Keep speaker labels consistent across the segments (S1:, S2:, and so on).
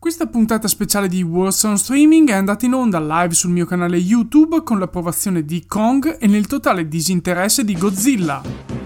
S1: Questa puntata speciale di Wars on Streaming è andata in onda live sul mio canale YouTube con l'approvazione di Kong e nel totale disinteresse di Godzilla.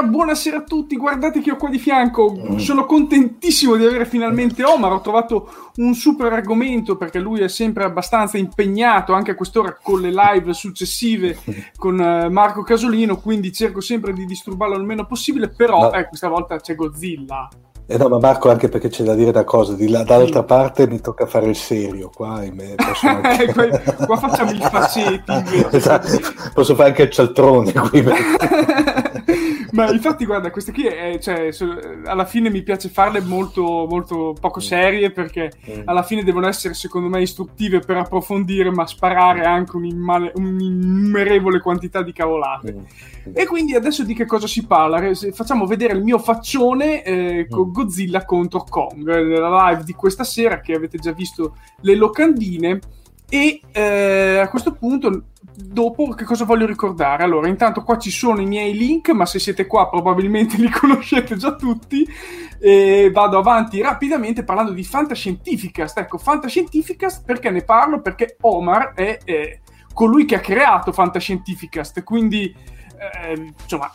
S1: Buonasera, buonasera a tutti, guardate che ho qua di fianco,
S2: Mm.
S1: sono contentissimo di avere finalmente Omar, ho trovato un super argomento perché lui è sempre abbastanza impegnato anche a quest'ora con le live successive con eh, Marco Casolino, quindi cerco sempre di disturbarlo il meno possibile, però
S2: No.
S1: eh, questa volta c'è Godzilla.
S2: Eh no, ma Marco, anche perché c'è da dire una cosa, di là, dall'altra parte mi tocca fare il serio, qua me posso anche...
S1: qua, qua facciamo i facetti.
S2: Esatto, posso fare anche il cialtrone qui.
S1: Ma infatti, guarda, queste qui è, cioè, alla fine mi piace farle molto, molto poco serie perché
S2: Mm.
S1: alla fine devono essere, secondo me, istruttive per approfondire, ma sparare anche un'innumerevole quantità di cavolate.
S2: Mm.
S1: E quindi adesso di che cosa si parla? Facciamo vedere il mio faccione eh, con
S2: Mm.
S1: Godzilla contro Kong, eh, nella live di questa sera che avete già visto le locandine. E eh, a questo punto, dopo, che cosa voglio ricordare? Allora, intanto qua ci sono i miei link, ma se siete qua probabilmente li conoscete già tutti. E vado avanti rapidamente parlando di Fantascientificast. Ecco, Fantascientificast perché ne parlo? Perché Omar è eh, colui che ha creato Fantascientificast, quindi eh, insomma,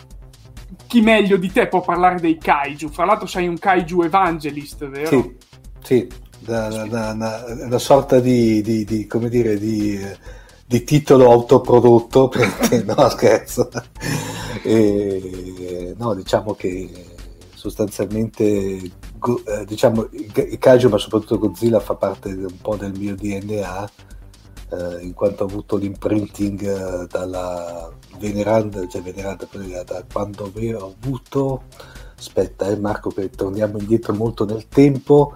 S1: chi meglio di te può parlare dei kaiju? Fra l'altro sei un kaiju evangelist, vero?
S2: Sì, sì, da- da- da- una, una sorta di, di- di, come dire, di, eh, di titolo autoprodotto, perché no, scherzo. E, no, diciamo che sostanzialmente eh, diciamo, il kaiju, ma soprattutto Godzilla, fa parte un po' del mio DNA, eh, in quanto ho avuto l'imprinting eh, dalla veneranda, cioè veneranda da quando avevo avuto, aspetta eh, Marco che torniamo indietro molto nel tempo,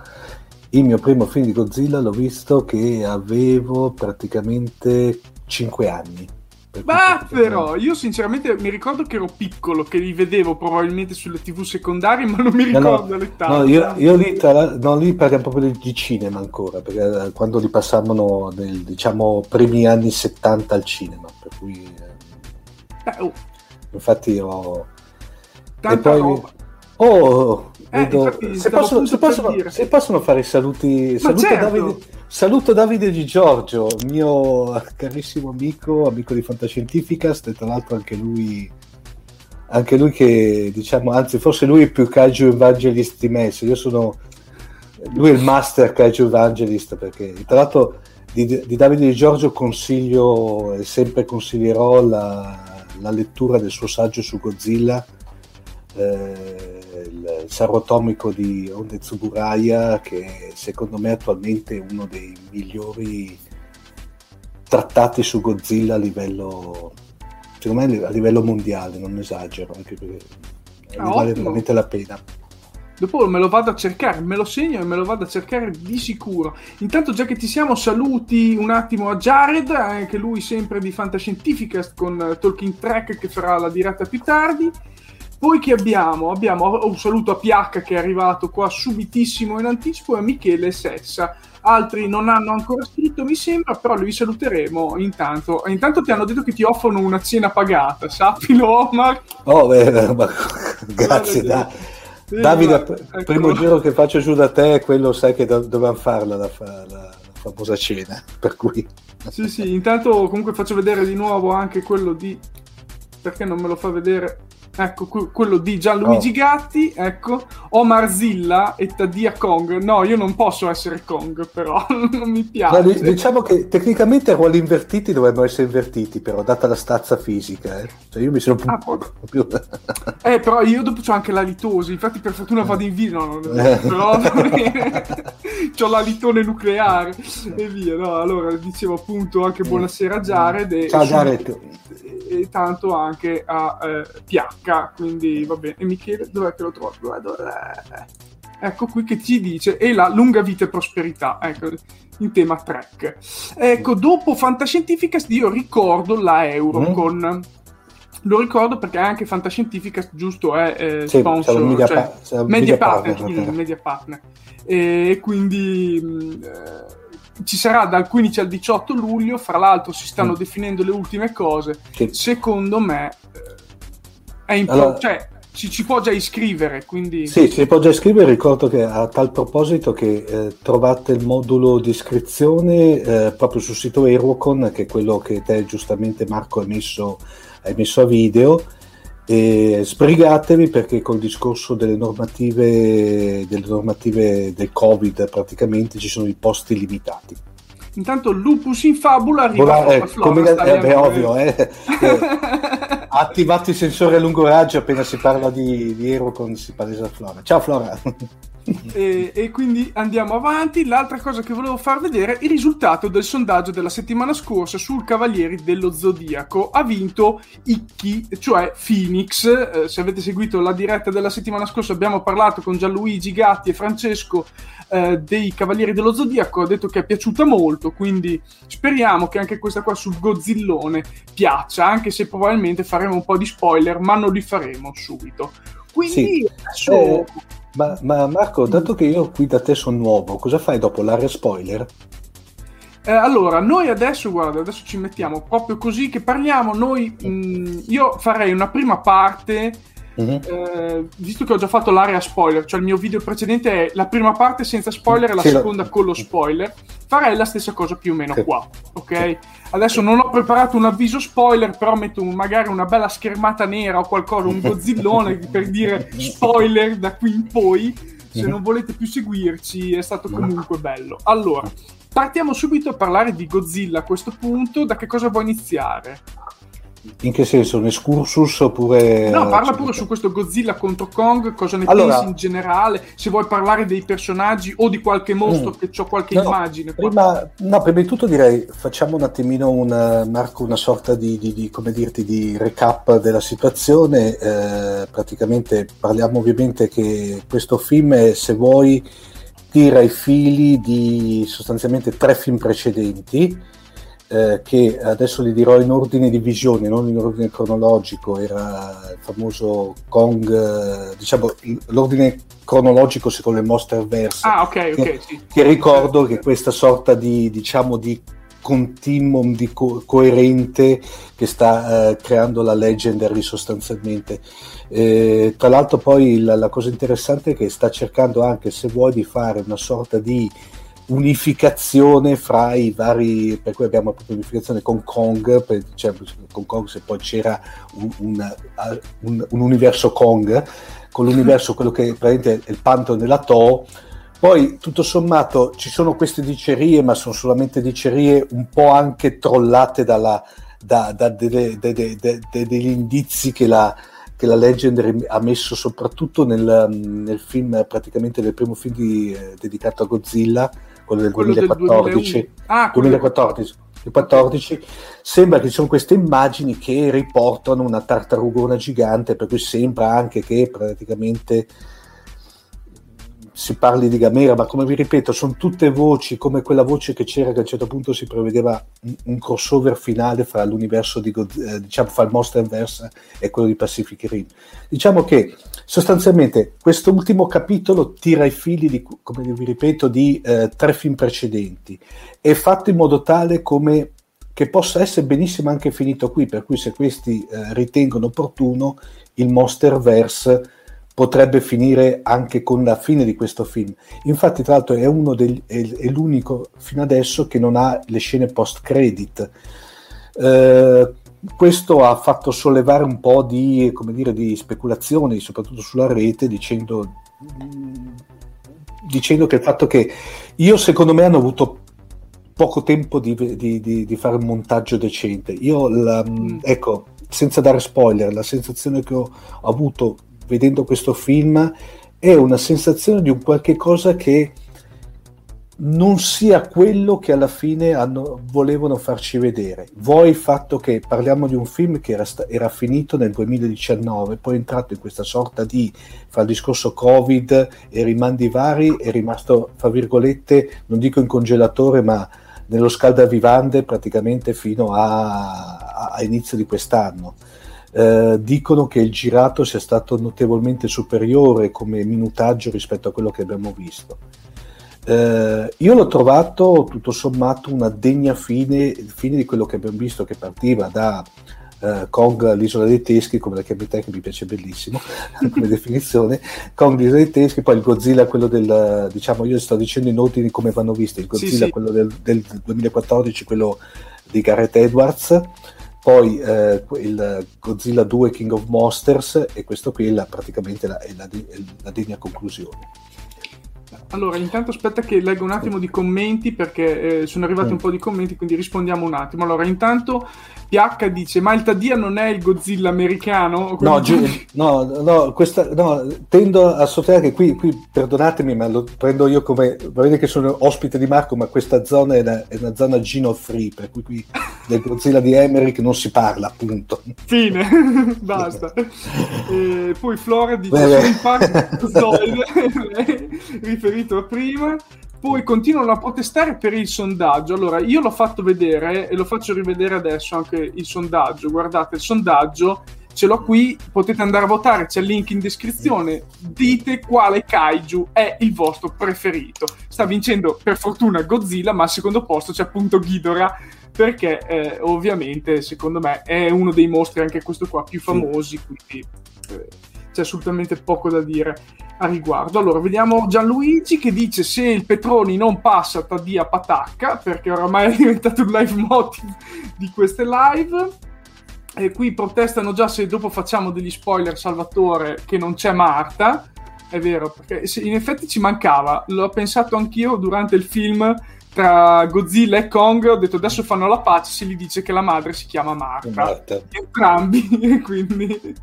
S2: il mio primo film di Godzilla l'ho visto che avevo praticamente 5 anni
S1: ma però, io sinceramente mi ricordo che ero piccolo, che li vedevo probabilmente sulle tv secondarie, ma non mi ricordo no, no, l'età.
S2: No, io, io lì, tra, no, lì parliamo proprio di, cinema ancora, perché eh, quando li passavano nel, diciamo, primi anni 70 al cinema, per cui... Eh, oh. Infatti ho...
S1: Tanta
S2: e poi,
S1: roba.
S2: Oh, eh, vedo... se, possono, se, possono, se, possono, fare saluti, saluto, certo. Davide, saluto, Davide, Di Giorgio, mio carissimo amico, amico di Fantascientificast, e tra l'altro anche lui, anche lui che diciamo, anzi, forse lui è più Kaiju Evangelist di me. Io sono lui è il master Kaiju Evangelist perché tra l'altro di, di Davide Di Giorgio consiglio e sempre consiglierò la, la lettura del suo saggio su Godzilla. Eh, il sarro atomico di Onde Tsuburaya che secondo me attualmente è uno dei migliori trattati su Godzilla a livello secondo me a livello mondiale non esagero anche perché ah, vale veramente la pena
S1: Dopo me lo vado a cercare, me lo segno e me lo vado a cercare di sicuro. Intanto, già che ci siamo, saluti un attimo a Jared, anche lui sempre di Fantascientificast con Talking Track che farà la diretta più tardi. Poi che abbiamo? Abbiamo un saluto a PH che è arrivato qua subitissimo in anticipo e a Michele Sessa. Altri non hanno ancora scritto, mi sembra, però li saluteremo intanto. Intanto ti hanno detto che ti offrono una cena pagata, sappilo, Omar.
S2: Oh, beh, ma... grazie, da. Davide, il ecco. primo giro che faccio giù da te è quello, sai che do- dovevamo farla la, la, la famosa cena, per cui...
S1: Sì, sì, intanto comunque faccio vedere di nuovo anche quello di... Perché non me lo fa vedere? Ecco quello di Gianluigi oh. Gatti, ecco, Omar Zilla e Tadia Kong. No, io non posso essere Kong, però non mi piace.
S2: No, diciamo che tecnicamente ruoli invertiti dovrebbero essere invertiti, però, data la stazza fisica. Eh. Cioè, io mi sono ah, po' più...
S1: eh, però io dopo ho anche la litosi, infatti per fortuna vado in video, no, però ho la litone nucleare e via. No, allora, dicevo appunto anche buonasera Jared. E
S2: Ciao Jared
S1: e tanto anche a eh, PH, quindi va bene. E Michele, dov'è che lo trovo? Dov'è, dov'è? Ecco qui che ci dice, e la lunga vita e prosperità, ecco, in tema track. Ecco, dopo Fantascientificast io ricordo la Eurocon. Mm. Lo ricordo perché anche Fantascientificast, giusto, è eh, sì, sponsor, media, cioè, pa- media, partner, partner, media partner. E quindi... Mh, eh, ci sarà dal 15 al 18 luglio, fra l'altro si stanno mm. definendo le ultime cose. Sì. Secondo me eh, è importante, allora, cioè ci, ci, può già iscrivere. Quindi...
S2: Sì, si può già iscrivere. Ricordo che a tal proposito che eh, trovate il modulo di iscrizione eh, proprio sul sito Erocon, che è quello che te giustamente Marco hai messo, hai messo a video e sbrigatevi perché col discorso delle normative, delle normative del covid praticamente ci sono i posti limitati
S1: intanto lupus in fabula arriva
S2: Vola, eh, come, eh, beh, ovvio eh, eh, attivato i sensori a lungo raggio appena si parla di, di Aerocon si palesa Flora. Ciao Flora
S1: e, e, quindi andiamo avanti. L'altra cosa che volevo far vedere è il risultato del sondaggio della settimana scorsa sul Cavalieri dello Zodiaco. Ha vinto Icchi, cioè Phoenix. Eh, se avete seguito la diretta della settimana scorsa, abbiamo parlato con Gianluigi Gatti e Francesco eh, dei Cavalieri dello Zodiaco. Ha detto che è piaciuta molto. Quindi speriamo che anche questa qua sul Godzillone piaccia, anche se probabilmente faremo un po' di spoiler, ma non li faremo subito. Quindi
S2: sì. adesso. Eh ma, ma, Marco, dato che io qui da te sono nuovo, cosa fai dopo l'area spoiler?
S1: Eh, allora, noi adesso, guarda, adesso ci mettiamo proprio così che parliamo. Noi, mh, mm, io farei una prima parte Uh-huh. Eh, visto che ho già fatto l'area spoiler, cioè il mio video precedente è la prima parte senza spoiler e la sì, seconda lo... con lo spoiler, farei la stessa cosa più o meno sì. qua, ok? Sì. Adesso non ho preparato un avviso spoiler, però metto magari una bella schermata nera o qualcosa, un gozzillone per dire spoiler da qui in poi. Se uh-huh. non volete più seguirci, è stato comunque bello. Allora, partiamo subito a parlare di Godzilla a questo punto. Da che cosa vuoi iniziare?
S2: In che senso? Un excursus oppure...
S1: No, parla pure su questo Godzilla contro Kong, cosa ne allora, pensi in generale, se vuoi parlare dei personaggi o di qualche mostro mm, che ho qualche no, immagine.
S2: Prima, no, prima di tutto direi facciamo un attimino un, Marco, una sorta di, di, di, come dirti, di recap della situazione. Eh, praticamente parliamo ovviamente che questo film, se vuoi, tira i fili di sostanzialmente tre film precedenti eh, che adesso li dirò in ordine di visione, non in ordine cronologico, era il famoso Kong, eh, diciamo l'ordine cronologico secondo il Monsterverse.
S1: Ah, ok, ok,
S2: che,
S1: sì.
S2: Che ricordo che questa sorta di, diciamo, di continuum di co- coerente che sta eh, creando la Legendary sostanzialmente. Eh, tra l'altro poi la, la, cosa interessante è che sta cercando anche, se vuoi, di fare una sorta di unificazione fra i vari, per cui abbiamo proprio unificazione con Kong, per, cioè con Kong se poi c'era un, un, un, un universo Kong, con l'universo quello che praticamente è il pantheon della To, poi tutto sommato ci sono queste dicerie, ma sono solamente dicerie un po' anche trollate dalla, da, da delle, de, de, de, degli indizi che la, che la Legend ha messo soprattutto nel, nel film, praticamente nel primo film di, eh, dedicato a Godzilla, quello del quello 2014. Del ah, 2014. 2014 sembra che ci sono queste immagini che riportano una tartarugona gigante, per cui sembra anche che praticamente si parli di Gamera, ma come vi ripeto, sono tutte voci come quella voce che c'era che a un certo punto si prevedeva un, un crossover finale fra l'universo di eh, diciamo fra il Monsterverse e quello di Pacific Rim. Diciamo che sostanzialmente questo ultimo capitolo tira i fili di, come vi ripeto, di eh, tre film precedenti. È fatto in modo tale come che possa essere benissimo anche finito qui, per cui se questi eh, ritengono opportuno il Monsterverse potrebbe finire anche con la fine di questo film. Infatti, tra l'altro, è, uno degli, è, è l'unico fino adesso che non ha le scene post-credit. Eh, questo ha fatto sollevare un po' di, dire, di speculazioni, soprattutto sulla rete, dicendo, dicendo, che il fatto che io, secondo me, hanno avuto poco tempo di, di, di fare un montaggio decente. Io, la, mm. ecco, senza dare spoiler, la sensazione che ho avuto vedendo questo film è una sensazione di un qualche cosa che non sia quello che alla fine hanno, volevano farci vedere. Voi il fatto che parliamo di un film che era, era, finito nel 2019, poi è entrato in questa sorta di, fra il discorso Covid e rimandi vari, è rimasto, fra virgolette, non dico in congelatore, ma nello scaldavivande praticamente fino a, a, a inizio di quest'anno. Eh, dicono che il girato sia stato notevolmente superiore come minutaggio rispetto a quello che abbiamo visto. Eh, io l'ho trovato tutto sommato una degna fine, fine di quello che abbiamo visto che partiva da uh, Kong l'isola dei teschi, come la chiami te che mi piace bellissimo come definizione, Kong l'isola dei teschi, poi il Godzilla quello del, diciamo io sto dicendo in ordine come vanno visti, il Godzilla sì, sì. quello del, del 2014, quello di Gareth Edwards, poi eh, il Godzilla 2 King of Monsters e questo qui è la, praticamente la, è la, è la degna conclusione.
S1: Allora, intanto aspetta che leggo un attimo di commenti perché eh, sono arrivati un po' di commenti, quindi rispondiamo un attimo. Allora, intanto PH dice: Ma il Tadia non è il Godzilla americano?
S2: No, gi- no, no, questa, no, tendo a sottolineare che qui, qui, perdonatemi, ma lo prendo io come. Vedete che sono ospite di Marco, ma questa zona è una, è una zona Gino free, per cui qui del Godzilla di Emmerich non si parla, appunto.
S1: Fine, basta. e poi Flora dice: Sono in parte riferito a prima. Poi continuano a protestare per il sondaggio. Allora, io l'ho fatto vedere e lo faccio rivedere adesso anche il sondaggio. Guardate, il sondaggio ce l'ho qui, potete andare a votare, c'è il link in descrizione. Dite quale kaiju è il vostro preferito. Sta vincendo per fortuna Godzilla, ma al secondo posto c'è appunto Ghidorah perché eh, ovviamente secondo me è uno dei mostri anche questo qua più famosi, quindi eh, c'è assolutamente poco da dire a riguardo. Allora, vediamo Gianluigi che dice se il Petroni non passa Tadia patacca, perché oramai è diventato un live motive di queste live. E qui protestano già se dopo facciamo degli spoiler Salvatore che non c'è Marta. è vero, perché in effetti ci mancava, l'ho pensato anch'io durante il film tra Godzilla e Kong, ho detto adesso fanno la pace, si gli dice che la madre si chiama Marta. Marta. Entrambi, quindi...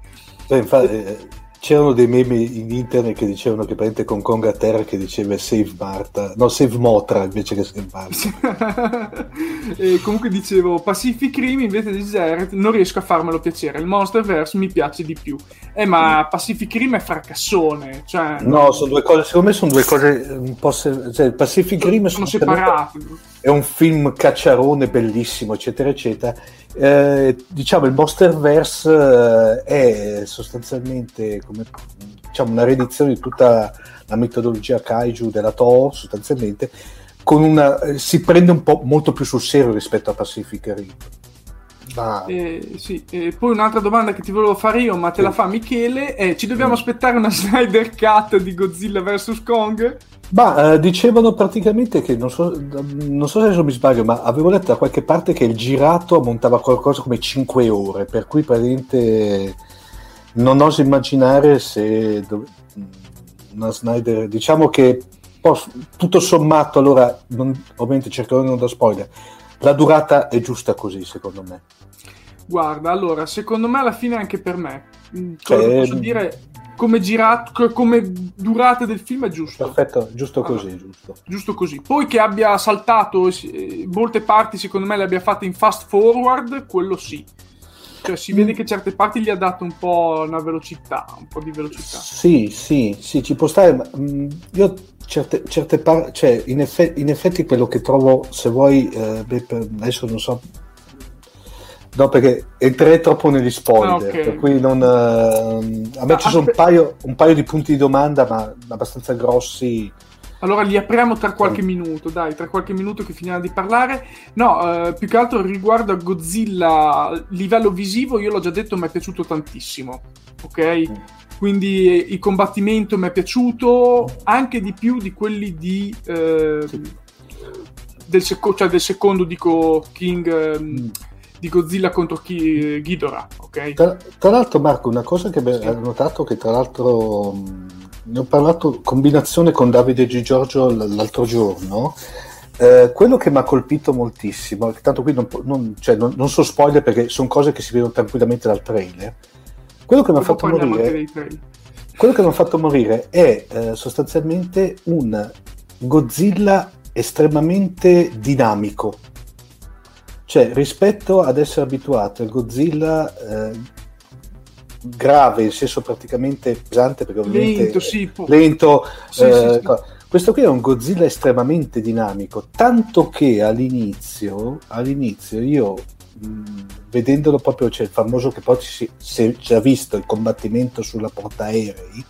S2: Beh, infatti, eh, c'erano dei meme in internet che dicevano che prende con Kong a terra che diceva Save Marta, no Save Motra invece che Save Marta.
S1: e comunque dicevo Pacific Rim invece di Zeret non riesco a farmelo piacere, il Monsterverse mi piace di più. Eh ma mm. Pacific Rim è fracassone, cioè...
S2: No, sono due cose, secondo me sono due cose un po'... Se... Cioè, Pacific Rim
S1: sono separate.
S2: È un film cacciarone bellissimo, eccetera, eccetera eh, diciamo il Monsterverse eh, è sostanzialmente come, diciamo, una riedizione di tutta la metodologia kaiju della Toho sostanzialmente una, eh, si prende un po' molto più sul serio rispetto a Pacific Rim.
S1: Eh, sì. eh, poi un'altra domanda che ti volevo fare io, ma te la fa Michele, è ci dobbiamo mm. aspettare una Snyder Cut di Godzilla vs. Kong?
S2: Ma eh, dicevano praticamente che, non so, non so se mi sbaglio, ma avevo letto da qualche parte che il girato ammontava qualcosa come 5 ore, per cui praticamente non oso immaginare se una Snyder, diciamo che tutto sommato, allora non, ovviamente cercherò di non da spoiler, la durata è giusta così secondo me.
S1: Guarda, allora, secondo me alla fine anche per me, mm, cioè, posso dire come girato, come durata del film è giusto.
S2: Perfetto, giusto così, allora, giusto.
S1: Giusto così. Poi che abbia saltato eh, molte parti, secondo me le abbia fatte in fast forward, quello sì. Cioè si vede che certe parti gli ha dato un po' una velocità, un po' di velocità.
S2: Sì, sì, sì, ci può stare, mm, io certe, certe parti, cioè in, effe- in, effetti quello che trovo, se vuoi, eh, beh, adesso non so No, perché entrerei troppo negli spoiler, ah, okay. per cui non... Uh, a me ah, ci sono un paio, un paio, di punti di domanda, ma abbastanza grossi.
S1: Allora li apriamo tra qualche sì. minuto, dai, tra qualche minuto che finiamo di parlare. No, uh, più che altro riguardo a Godzilla, livello visivo, io l'ho già detto, mi è piaciuto tantissimo, ok? Mm. Quindi eh, il combattimento mi è piaciuto anche di più di quelli di... Uh, sì. del, seco- cioè del secondo, dico, King... Mm di Godzilla contro chi, Ghidorah, ok?
S2: Tra, tra, l'altro Marco, una cosa che sì. ho notato che tra l'altro ne ho parlato combinazione con Davide G. Giorgio l'altro giorno, eh, quello che mi ha colpito moltissimo, tanto qui non, non, cioè, non, non so spoiler perché sono cose che si vedono tranquillamente dal trailer, quello che mi ha fatto morire... Quello che mi ha fatto morire è eh, sostanzialmente un Godzilla estremamente dinamico. Cioè, rispetto ad essere abituato al Godzilla eh, grave, in senso praticamente pesante, perché ovviamente
S1: lento, sì,
S2: lento sì, eh, sì, questo qui è un Godzilla estremamente dinamico, tanto che all'inizio, all'inizio io mh, vedendolo proprio, c'è cioè il famoso che poi si, si è già visto il combattimento sulla portaerei,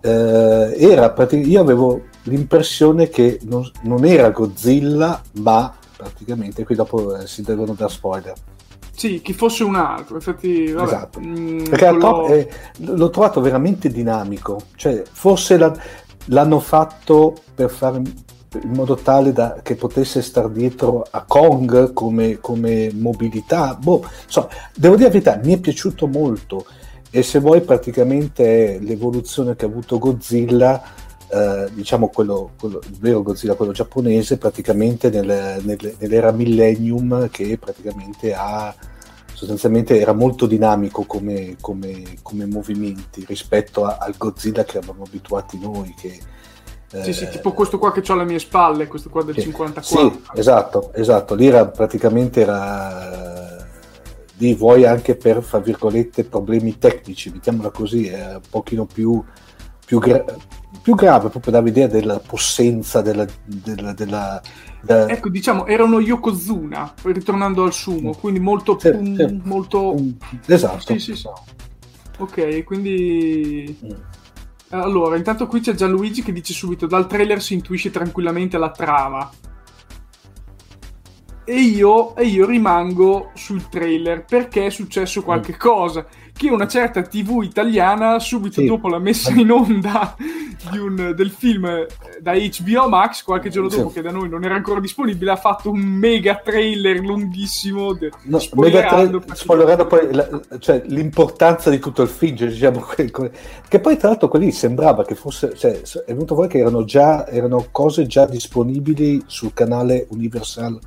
S2: eh, era praticamente, io avevo l'impressione che non, non era Godzilla, ma praticamente, qui dopo eh, si devono dare spoiler.
S1: Sì, chi fosse un altro, infatti... Vabbè,
S2: esatto. Mh, mm, Perché quello... top, eh, l'ho trovato veramente dinamico, cioè forse la, l'hanno fatto per fare in modo tale da, che potesse star dietro a Kong come, come mobilità. Boh, insomma, devo dire la verità, mi è piaciuto molto e se vuoi praticamente è l'evoluzione che ha avuto Godzilla eh, diciamo quello, quello, il vero Godzilla, quello giapponese, praticamente nel, nel, nell'era Millennium che praticamente ha sostanzialmente era molto dinamico come, come, come movimenti rispetto a, al Godzilla che eravamo abituati noi che,
S1: sì, sì, tipo questo qua che ho alle mie spalle, questo qua del che, 54.
S2: Sì, esatto, esatto. Lì era praticamente era lì vuoi anche per, fra virgolette, problemi tecnici, mettiamola così, è un pochino più, più, gra- più grave proprio dava l'idea della possenza della, della, della
S1: da... ecco diciamo era uno Yokozuna ritornando al sumo quindi molto, sì, um, sì. molto...
S2: Esatto
S1: sì, sì. ok quindi mm. allora intanto qui c'è Gianluigi che dice subito dal trailer si intuisce tranquillamente la trama e io, e io rimango sul trailer perché è successo qualche mm. cosa che una certa TV italiana, subito sì. dopo la messa in onda di un, del film da HBO Max qualche giorno dopo sì. che da noi non era ancora disponibile ha fatto un mega trailer lunghissimo de-
S2: no, spoilerando, tra- spoilerando poi la, cioè, l'importanza di tutto il film cioè, diciamo, che poi tra l'altro quelli sembrava che fosse cioè, è venuto fuori che erano già erano cose già disponibili sul canale Universal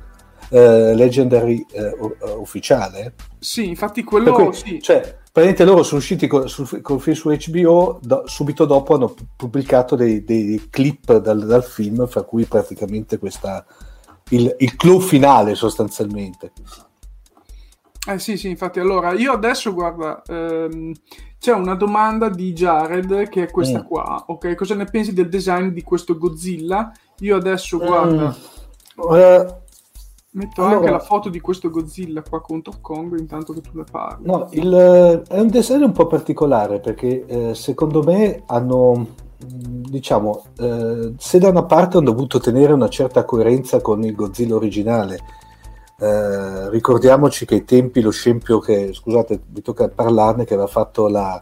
S2: eh, Legendary eh, ufficiale
S1: sì infatti quello cui, sì.
S2: cioè praticamente loro sono usciti con, su, con film su HBO, do, subito dopo hanno pubblicato dei, dei clip dal, dal, film, fra cui praticamente questa, il, il clou finale sostanzialmente.
S1: Eh sì, sì, infatti. Allora, io adesso, guarda, ehm, c'è una domanda di Jared che è questa mm. qua, ok? Cosa ne pensi del design di questo Godzilla? Io adesso, guarda... Mm. Uh, Metto allora, anche la foto di questo Godzilla qua contro Kong intanto che tu ne parli.
S2: No, il, è un design un po' particolare perché eh, secondo me hanno, diciamo, eh, se da una parte hanno dovuto tenere una certa coerenza con il Godzilla originale, eh, ricordiamoci che ai tempi lo scempio che, scusate, mi tocca parlarne, che aveva fatto la,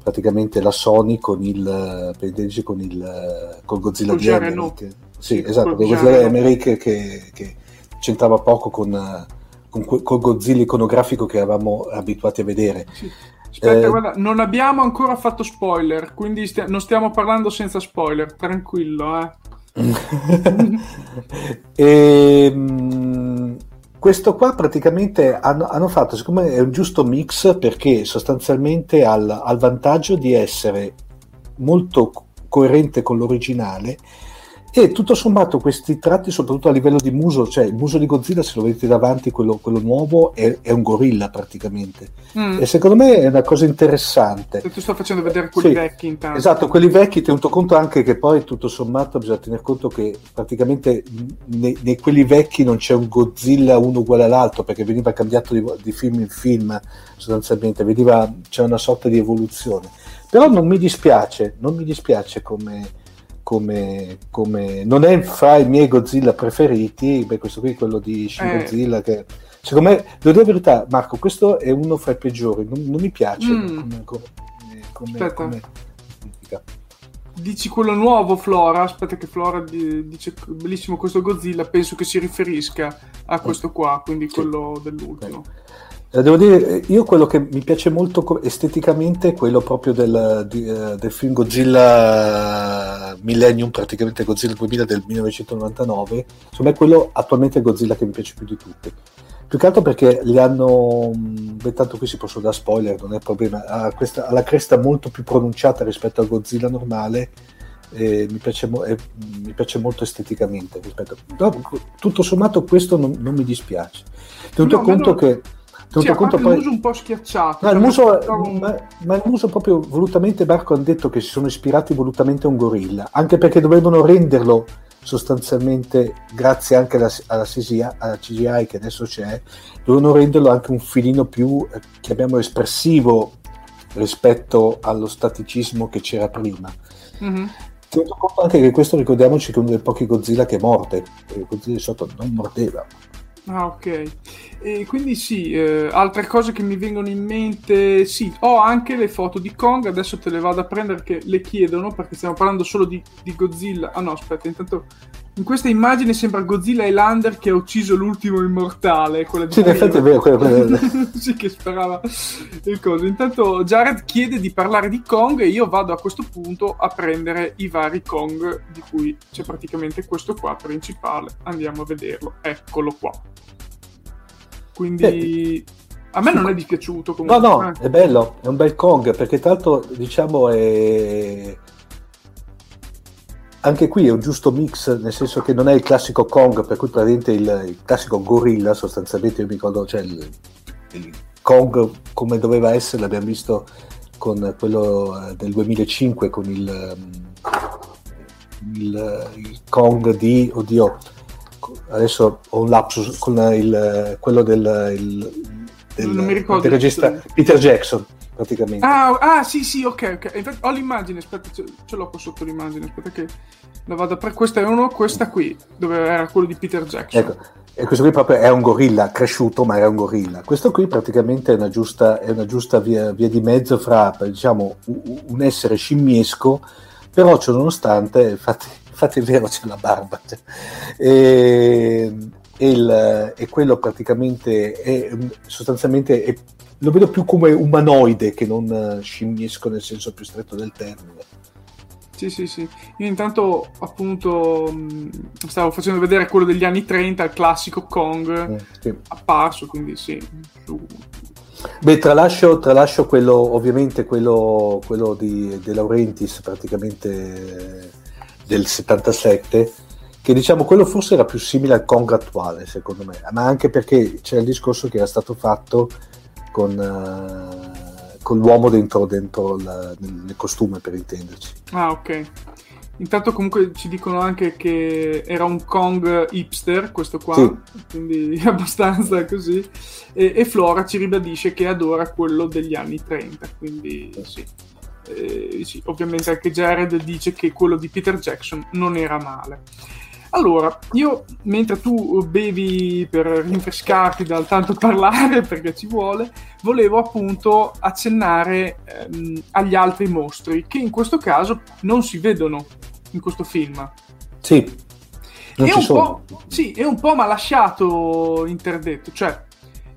S2: praticamente la Sony con il, con il con Godzilla di Emmerich. Sì, esatto, con Godzilla Emmerich che, che c'entrava poco con, con, con Godzilla iconografico che eravamo abituati a vedere.
S1: Sì. Aspetta, eh, guarda, non abbiamo ancora fatto spoiler, quindi stia- non stiamo parlando senza spoiler, tranquillo. Eh.
S2: e, ehm, questo qua praticamente hanno, hanno, fatto, secondo me è un giusto mix perché sostanzialmente ha il vantaggio di essere molto coerente con l'originale e tutto sommato questi tratti, soprattutto a livello di muso, cioè il muso di Godzilla, se lo vedete davanti, quello, quello nuovo, è, è, un gorilla praticamente. Mm. E secondo me è una cosa interessante.
S1: E tu sto facendo vedere quelli sì, vecchi intanto.
S2: Esatto, quelli vecchi, tenuto conto anche che poi tutto sommato bisogna tener conto che praticamente nei, nei quelli vecchi non c'è un Godzilla uno uguale all'altro, perché veniva cambiato di, di film in film sostanzialmente, veniva, c'è una sorta di evoluzione. Però non mi dispiace, non mi dispiace come come, come, non è fra i miei Godzilla preferiti, beh, questo qui è quello di Shin eh. Godzilla che secondo me, devo dire la verità, Marco, questo è uno fra i peggiori, non, non mi piace mm. come, come, come
S1: Dici quello nuovo Flora, aspetta che Flora dice bellissimo questo Godzilla, penso che si riferisca a questo qua, quindi quello sì. dell'ultimo.
S2: Eh, devo dire, io quello che mi piace molto esteticamente è quello proprio del, uh, del film Godzilla Millennium, praticamente Godzilla 2000 del 1999. Insomma, è quello attualmente Godzilla che mi piace più di tutti. Più che altro perché li hanno, mm, beh, tanto qui si possono dare spoiler, non è problema, ha, questa, ha la cresta molto più pronunciata rispetto al Godzilla normale. Mi piace, eh, mi, piace, molto esteticamente rispetto. Però, tutto sommato questo non, non mi dispiace tenuto no, conto no. che
S1: Tenuto conto poi... il muso un po' schiacciato.
S2: No, il muso, ma, ma, il muso proprio volutamente, Barco hanno detto che si sono ispirati volutamente a un gorilla, anche perché dovevano renderlo sostanzialmente, grazie anche alla, alla, CGI, alla CGI, che adesso c'è, dovevano renderlo anche un filino più, eh, chiamiamolo, espressivo rispetto allo staticismo che c'era prima. Mm-hmm. Tenuto conto anche che questo ricordiamoci che è uno dei pochi Godzilla che morde, perché Godzilla di sotto non mordeva.
S1: Ah, ok. E quindi sì, eh, altre cose che mi vengono in mente, sì, ho anche le foto di Kong, adesso te le vado a prendere che le chiedono perché stiamo parlando solo di, di Godzilla. Ah no, aspetta, intanto in questa immagine sembra Godzilla Highlander che ha ucciso l'ultimo immortale. Quella di
S2: sì, in effetti è vero. Quella, quella...
S1: sì, che sperava il coso. Intanto Jared chiede di parlare di Kong e io vado a questo punto a prendere i vari Kong, di cui c'è praticamente questo qua principale. Andiamo a vederlo. Eccolo qua. Quindi... Eh. A me non è dispiaciuto comunque.
S2: No, no, è bello, è un bel Kong, perché tanto diciamo è anche qui è un giusto mix, nel senso che non è il classico Kong, per cui praticamente il, il classico gorilla, sostanzialmente io mi ricordo, cioè il, il, Kong come doveva essere, l'abbiamo visto con quello eh, del 2005, con il, il, il Kong di, oddio, adesso ho un lapsus, con il, quello del, il, del, del regista Peter Jackson praticamente.
S1: Ah, ah, sì, sì, ok, ok. Infatti, ho l'immagine, aspetta, ce, ce, l'ho qua sotto l'immagine, aspetta che la vado a. Questa è uno, questa qui, dove era quello di Peter Jackson.
S2: Ecco, e questo qui proprio è un gorilla, cresciuto, ma è un gorilla. Questo qui praticamente è una giusta, è una giusta via, via, di mezzo fra, diciamo, un essere scimmiesco Però ciò nonostante, infatti, infatti è vero, c'è la barba. Cioè, e, e, il, e, quello praticamente è sostanzialmente è, lo vedo più come umanoide che non scimmiesco nel senso più stretto del termine.
S1: Sì, sì, sì. Io intanto appunto stavo facendo vedere quello degli anni 30, il classico Kong eh, sì. apparso, quindi sì.
S2: Beh, tralascio, tralascio quello, ovviamente quello, quello di De Laurentiis, praticamente del 77, che diciamo quello forse era più simile al Kong attuale, secondo me, ma anche perché c'è il discorso che era stato fatto con... Uh, con l'uomo dentro, dentro la, nel costume per intenderci.
S1: Ah, ok. Intanto comunque ci dicono anche che era un Kong hipster, questo qua, sì. quindi abbastanza così. E, e, Flora ci ribadisce che adora quello degli anni 30, quindi sì. Eh, sì. Ovviamente anche Jared dice che quello di Peter Jackson non era male. Allora, io mentre tu bevi per rinfrescarti dal tanto parlare, perché ci vuole, volevo appunto accennare ehm, agli altri mostri che in questo caso non si vedono in questo film.
S2: Sì.
S1: Non è, un po', sì, è un po' ma lasciato interdetto, cioè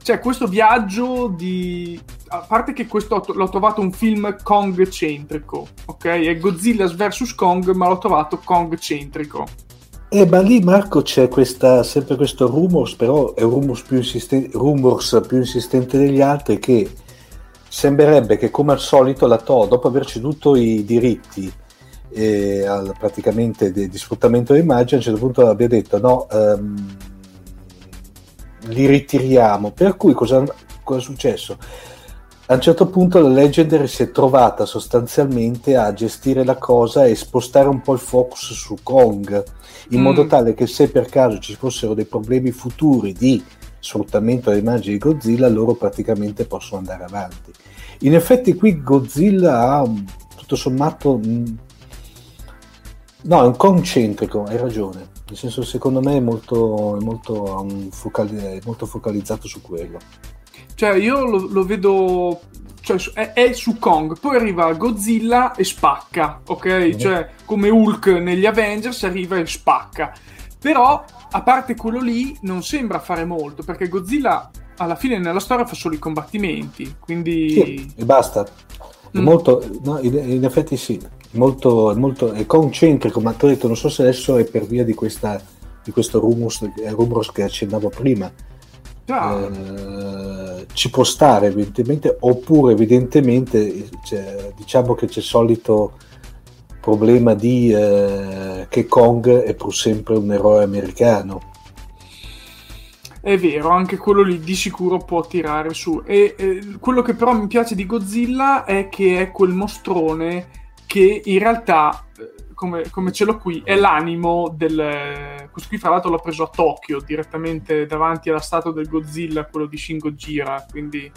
S1: c'è questo viaggio di... A parte che questo l'ho trovato un film Kong-centrico, ok? È Godzilla vs. Kong, ma l'ho trovato Kong-centrico.
S2: Eh, ma lì Marco c'è questa, sempre questo rumors, però è un rumors più, insisten- rumors più insistente degli altri che sembrerebbe che come al solito la TO, dopo aver ceduto i diritti eh, al, praticamente di, di, sfruttamento dell'immagine, a un certo punto abbia detto no, um, li ritiriamo. Per cui cosa, cosa è successo? A un certo punto la Legendary si è trovata sostanzialmente a gestire la cosa e spostare un po' il focus su Kong, in mm. modo tale che se per caso ci fossero dei problemi futuri di sfruttamento delle immagini di Godzilla, loro praticamente possono andare avanti. In effetti qui Godzilla ha tutto sommato... No, è un concentrico, hai ragione. Nel senso, secondo me è molto, è molto, um, focali- è molto focalizzato su quello.
S1: Cioè, io lo, lo vedo. Cioè, è, è, su Kong, poi arriva Godzilla e spacca, ok? Mm-hmm. Cioè, come Hulk negli Avengers arriva e spacca. Però, a parte quello lì, non sembra fare molto, perché Godzilla alla fine nella storia fa solo i combattimenti, quindi...
S2: Sì, e basta. Mm. molto, no, in, in, effetti sì, è molto, molto è concentrico, ma ti ho detto, non so se adesso è per via di, questa, di questo rumors, rumors che accennavo prima, eh, ci può stare evidentemente oppure evidentemente cioè, diciamo che c'è il solito problema di eh, che Kong è pur sempre un eroe americano
S1: è vero, anche quello lì di sicuro può tirare su. E eh, quello che però mi piace di Godzilla è che è quel mostrone che in realtà come, come, ce l'ho qui, è l'animo del... Questo qui fra l'altro l'ho preso a Tokyo, direttamente davanti alla statua del Godzilla, quello di Shin Gojira, quindi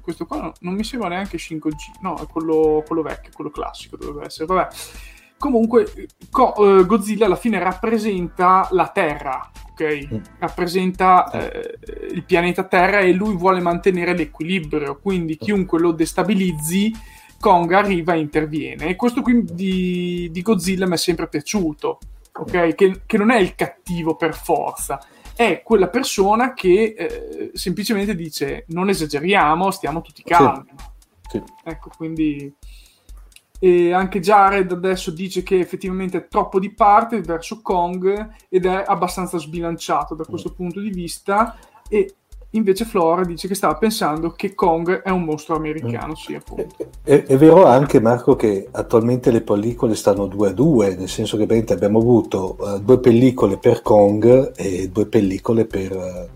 S1: questo qua non mi sembra neanche Shin Gojira, no, è quello, quello vecchio, quello classico dovrebbe essere, vabbè. Comunque, Co- uh, Godzilla alla fine rappresenta la Terra, ok? Mm. Rappresenta eh, il pianeta Terra e lui vuole mantenere l'equilibrio, quindi chiunque lo destabilizzi Kong arriva e interviene. E questo qui di, di Godzilla mi è sempre piaciuto, ok? Che, che, non è il cattivo per forza, è quella persona che eh, semplicemente dice non esageriamo, stiamo tutti calmi. Sì. Sì. Ecco, quindi... E anche Jared adesso dice che effettivamente è troppo di parte verso Kong ed è abbastanza sbilanciato da questo mm. punto di vista e Invece Flora dice che stava pensando che Kong è un mostro americano, sì, appunto.
S2: È, è, vero anche, Marco, che attualmente le pellicole stanno due a due, nel senso che abbiamo avuto uh, due pellicole per Kong e due pellicole per, uh,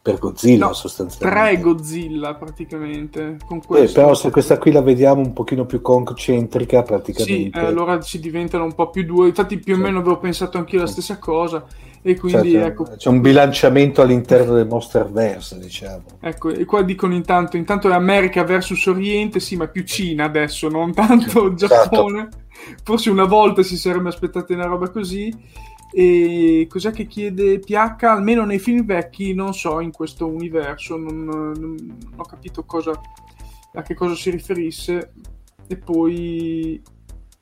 S2: per Godzilla, no, sostanzialmente.
S1: Tre Godzilla, praticamente. Con
S2: eh, però se questa qui la vediamo un pochino più Kong-centrica, praticamente...
S1: Sì, eh, allora ci diventano un po' più due. Infatti più o meno avevo pensato anch'io la stessa cosa e quindi
S2: certo,
S1: ecco,
S2: c'è un bilanciamento all'interno del Monsterverse, diciamo.
S1: Ecco, e qua dicono intanto, intanto è America versus Oriente, sì, ma più Cina adesso, non tanto Giappone. Certo. Forse una volta si sarebbe aspettati una roba così. E cos'è che chiede PH? Almeno nei film vecchi, non so, in questo universo, non, non, non ho capito cosa, a che cosa si riferisse. E poi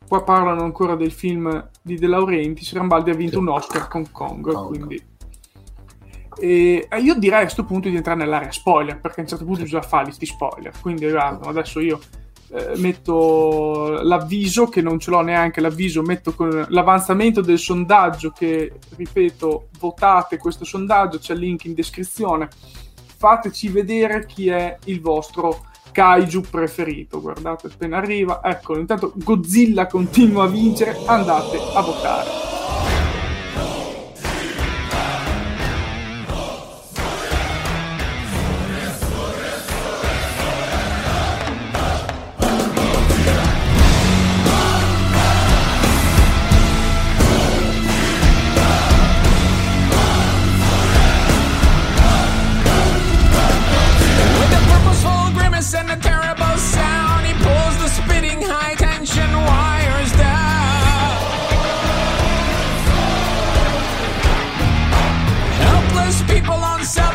S3: qua parlano ancora del film di De Laurentiis, Rambaldi ha vinto un Oscar con Kong, Kong. quindi... E io direi a questo punto di entrare nell'area spoiler, perché a un certo punto bisogna fare questi spoiler, quindi adesso io eh, metto l'avviso che non ce l'ho neanche l'avviso metto con l'avanzamento del sondaggio che ripeto votate questo sondaggio c'è il link in descrizione. Fateci vedere chi è il vostro kaiju preferito. Guardate appena arriva. Ecco intanto Godzilla continua a vincere. Andate a votare People on sale.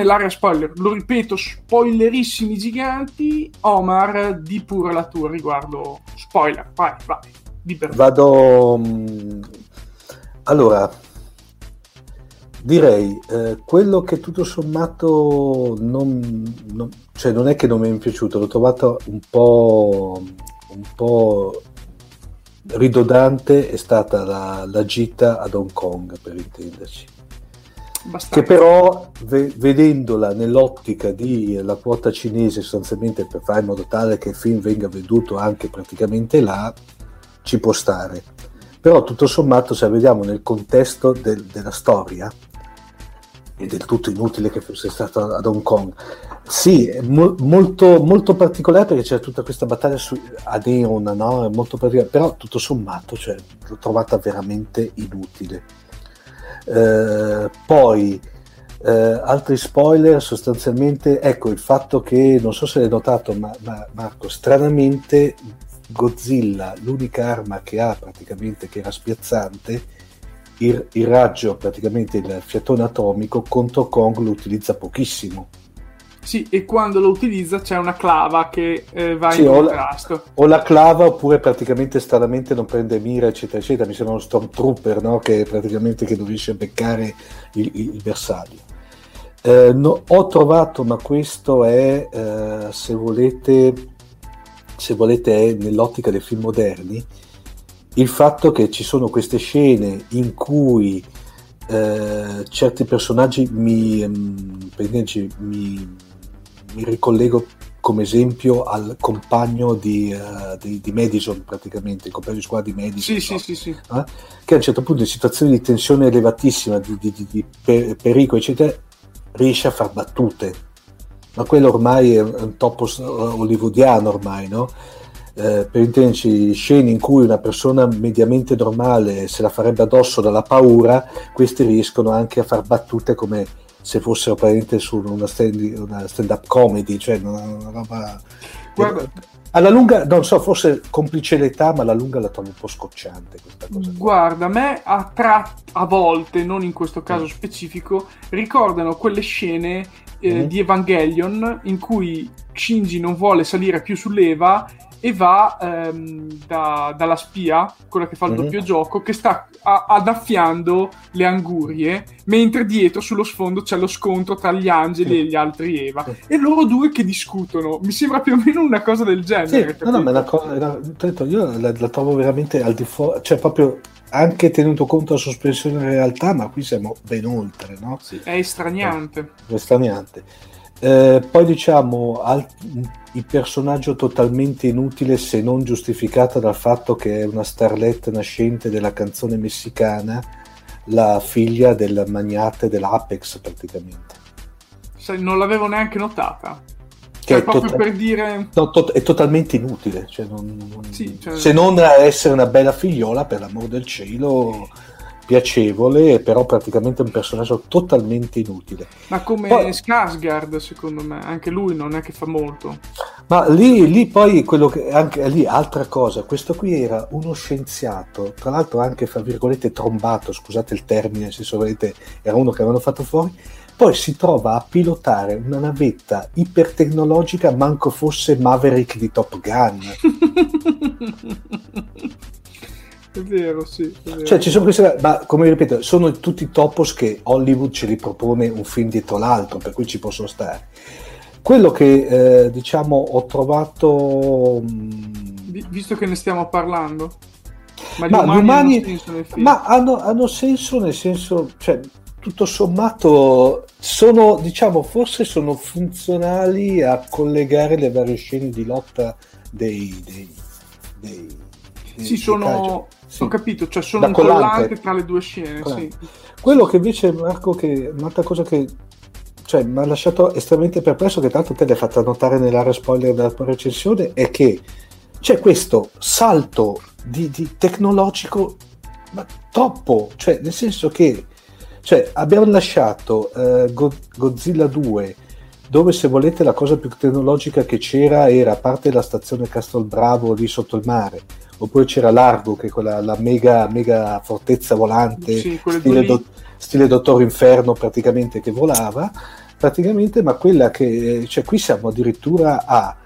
S3: Nell'area spoiler, lo ripeto, spoilerissimi giganti. Omar, di pure la tua riguardo spoiler. Vai, vai.
S2: Libero. Vado. Mm, allora, direi eh, quello che tutto sommato non, non, cioè non è che non mi è piaciuto, l'ho trovato un po', un po' ridodante è stata la, la gita ad Hong Kong per intenderci Abbastanza. che però ve- vedendola nell'ottica di la quota cinese sostanzialmente per fare in modo tale che il film venga venduto anche praticamente là ci può stare però tutto sommato se vediamo nel contesto del, della storia è del tutto inutile che fosse stato ad Hong Kong sì, è mo- molto, molto particolare perché c'è tutta questa battaglia su, a Neon, no? È molto particolare, però tutto sommato cioè, l'ho trovata veramente inutile eh, poi eh, altri spoiler sostanzialmente ecco il fatto che non so se l'hai notato ma, ma Marco stranamente Godzilla l'unica arma che ha praticamente che era spiazzante il, il raggio praticamente il fiatone atomico contro Kong lo utilizza pochissimo
S1: Sì, e quando lo utilizza c'è una clava che eh, va sì, in contrasto.
S2: O la, o la, clava oppure praticamente stranamente non prende mira, eccetera, eccetera. Mi sembra uno Stormtrooper, no? Che praticamente che non riesce a beccare il, il, bersaglio. Eh, no, ho trovato, ma questo è, eh, se volete, se volete, è nell'ottica dei film moderni, il fatto che ci sono queste scene in cui eh, certi personaggi mi, mm, mi, mi, ricollego come esempio al compagno di, uh, di, di, Madison praticamente, il compagno di squadra di Madison
S1: sì, no? sì, sì,
S2: eh? che a un certo punto in situazioni di tensione elevatissima di, di per, pericolo eccetera riesce a far battute ma quello ormai è un topos hollywoodiano ormai no? Eh, per intenderci scene in cui una persona mediamente normale se la farebbe addosso dalla paura, questi riescono anche a far battute come se fossero praticamente su una stand, una stand-up comedy, cioè una, una roba... Guarda, alla lunga, non so, forse complice l'età, ma alla lunga la trovo un po' scocciante questa cosa.
S1: Guarda, a me a, tra- a volte, non in questo caso mm. specifico, ricordano quelle scene eh, mm. di Evangelion in cui Shinji non vuole salire più sull'Eva e va ehm, da, dalla spia, quella che fa il mm-hmm. doppio gioco, che sta a, addaffiando le angurie, mentre dietro sullo sfondo c'è lo scontro tra gli angeli sì. e gli altri Eva. Sì. E loro due che discutono. Mi sembra più o meno una cosa del genere.
S2: Sì, no, no, ma la cosa, la, io la, la, trovo veramente al di fuori, cioè proprio anche tenuto conto della sospensione in realtà, ma qui siamo ben oltre, no?
S1: Sì. È estraniante.
S2: È estraniante. Eh, poi diciamo al, il personaggio totalmente inutile se non giustificata dal fatto che è una starlet nascente della canzone messicana, la figlia del magnate dell'Apex praticamente.
S1: Se non l'avevo neanche notata. Che cioè, è proprio to- per dire...
S2: No, to- è totalmente inutile. Cioè non, non... Sì, cioè... Se non essere una bella figliola, per l'amor del cielo piacevole, però praticamente un personaggio totalmente inutile.
S1: Ma come poi, Skarsgård, secondo me, anche lui non è che fa molto.
S2: Ma lì, lì poi quello che anche lì altra cosa, questo qui era uno scienziato, tra l'altro anche fra virgolette trombato, scusate il termine, se volete, era uno che avevano fatto fuori. Poi si trova a pilotare una navetta ipertecnologica, manco fosse Maverick di Top Gun.
S1: È vero, sì. È vero.
S2: Cioè, ci sono queste, ma come ripeto, sono tutti topos che Hollywood ci ripropone un film dietro l'altro, per cui ci possono stare. Quello che eh, diciamo ho trovato.
S1: Mm, visto che ne stiamo parlando,
S2: ma gli ma umani, gli umani hanno senso, ma hanno, hanno senso nel senso, cioè, tutto sommato sono, diciamo, forse sono funzionali a collegare le varie scene di lotta dei, dei, dei
S1: sì, sono, sì. ho capito, cioè sono un collante tra le due scene. Sì.
S2: Quello che invece, Marco, che un'altra cosa che cioè, mi ha lasciato estremamente perplesso, che tanto te l'hai fatta notare nell'area spoiler della tua recensione, è che c'è questo salto di, di tecnologico, ma troppo, cioè nel senso che cioè, abbiamo lasciato uh, Godzilla 2 dove se volete la cosa più tecnologica che c'era era a parte la stazione Castel Bravo lì sotto il mare oppure c'era Largo che è quella la mega, mega fortezza volante sì, stile, do, stile, Dottor Inferno praticamente che volava praticamente ma quella che cioè qui siamo addirittura a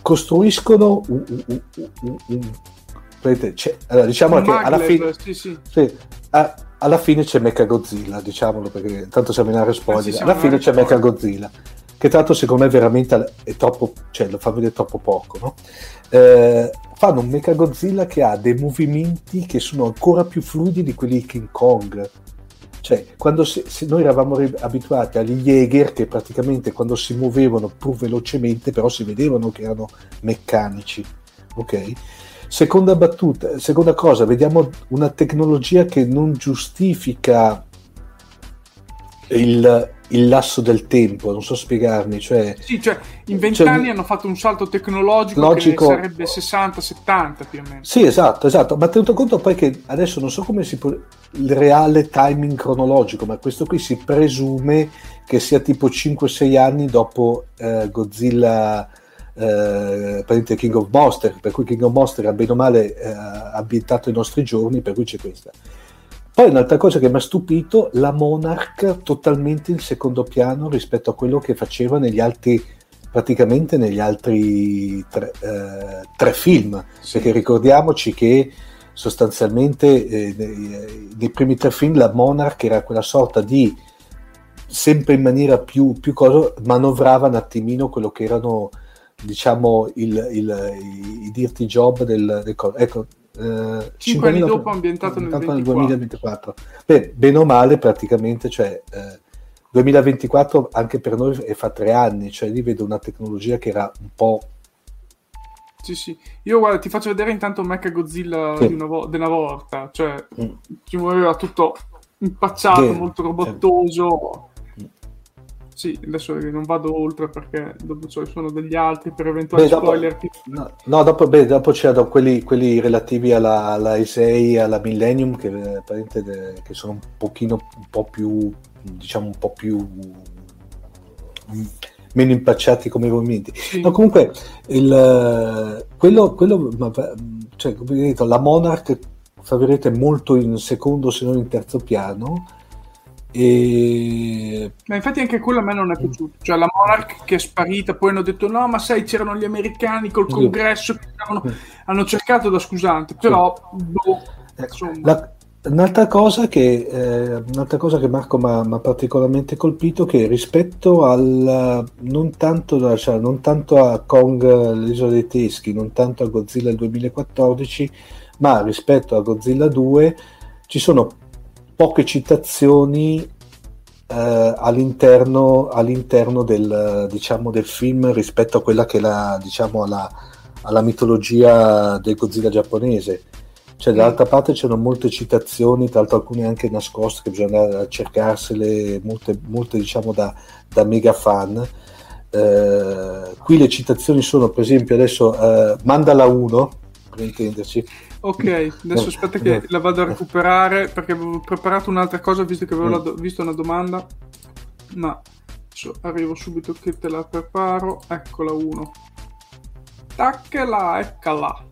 S2: costruiscono un, un, un, un allora, diciamo che alla fine sì, sì. Sì, a, alla fine c'è Mecha Godzilla diciamolo perché tanto siamo in area spoiler eh, alla fine c'è Mecha Godzilla che tra l'altro secondo me veramente è troppo cioè lo fa vedere troppo poco no? eh, fanno un Mechagodzilla che ha dei movimenti che sono ancora più fluidi di quelli di King Kong. Cioè, quando si, noi eravamo abituati agli Jäger che praticamente quando si muovevano pur velocemente, però si vedevano che erano meccanici. Ok? Seconda battuta, seconda cosa, vediamo una tecnologia che non giustifica il, il lasso del tempo, non so spiegarmi. Cioè,
S1: sì, cioè in vent'anni cioè, hanno fatto un salto tecnologico logico, che sarebbe 60-70 più o meno.
S2: Sì, esatto, esatto, ma tenuto conto poi che adesso non so come si può il reale timing cronologico, ma questo qui si presume che sia tipo 5-6 anni dopo eh, Godzilla eh, King of Monster, per cui King of Monster ha bene o male eh, ambientato i nostri giorni, per cui c'è questa Poi un'altra cosa che mi ha stupito, la Monarch totalmente in secondo piano rispetto a quello che faceva negli altri, praticamente negli altri tre, eh, tre film, sì. perché ricordiamoci che sostanzialmente eh, nei, nei, primi tre film la Monarch era quella sorta di sempre in maniera più, più cosa, manovrava un attimino quello che erano diciamo il, il, i, i dirty job del, del ecco
S1: eh, 5 anni dopo ambientato nel, nel 2024
S2: Beh, bene o male praticamente cioè eh, 2024 anche per noi è fa tre anni cioè lì vedo una tecnologia che era un po'
S1: Sì, sì. Io guarda, ti faccio vedere intanto Mecha Godzilla sì. di una, vo- una volta. Cioè, mm. ci muoveva tutto impacciato, yeah. molto robottoso. Sì, adesso non vado oltre perché dopo ci sono degli altri per eventuali beh, spoiler.
S2: Dopo, no, no, dopo, beh, dopo c'erano quelli, quelli relativi alla, alla E6, alla Millennium, che, eh, che sono un pochino un po' più, diciamo, un po' più mm, meno impacciati come movimenti. Sì. No, comunque, il, quello, quello cioè, come detto, la Monarch, fa vedete, molto in secondo se non in terzo piano e...
S1: Ma infatti anche quello a me non è piaciuto. Cioè la Monarch che è sparita, poi hanno detto no, ma sai, c'erano gli americani col congresso avevano... hanno cercato da scusante, però boh,
S2: la, un'altra, cosa che, eh, un'altra cosa che Marco mi ha particolarmente colpito che rispetto al non tanto, cioè, non tanto a Kong l'isola dei teschi, non tanto a Godzilla del 2014, ma rispetto a Godzilla 2 ci sono poche citazioni eh, all'interno, all'interno del, diciamo, del, film rispetto a quella che è la, diciamo, alla, alla mitologia del Godzilla giapponese. Cioè, dall'altra parte c'erano molte citazioni, tra l'altro alcune anche nascoste, che bisogna andare a cercarsele, molte, molte diciamo da, da mega fan. Eh, qui le citazioni sono, per esempio, adesso eh, Mandala 1, per intenderci,
S1: Ok, adesso aspetta che la vado a recuperare perché avevo preparato un'altra cosa visto che avevo do- visto una domanda. Ma adesso arrivo subito che te la preparo. Eccola uno. Taccela, eccola.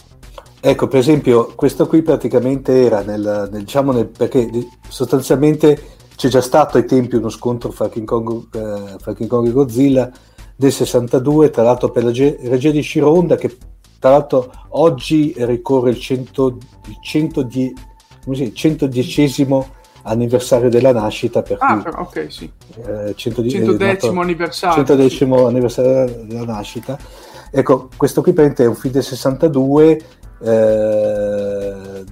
S2: Ecco, per esempio, questo qui praticamente era nel, nel diciamo, nel, perché sostanzialmente c'è già stato ai tempi uno scontro fra King Kong, eh, fra King Kong e Godzilla del 62, tra l'altro per la regia di Shironda che tra l'altro oggi ricorre il, 100, il 110, 110 anniversario della nascita. Per
S1: ah, cui, ok, sì.
S2: Eh, 110,
S1: 110 anniversario.
S2: 110 anniversario della nascita. Ecco, questo qui è un film del 62. Eh,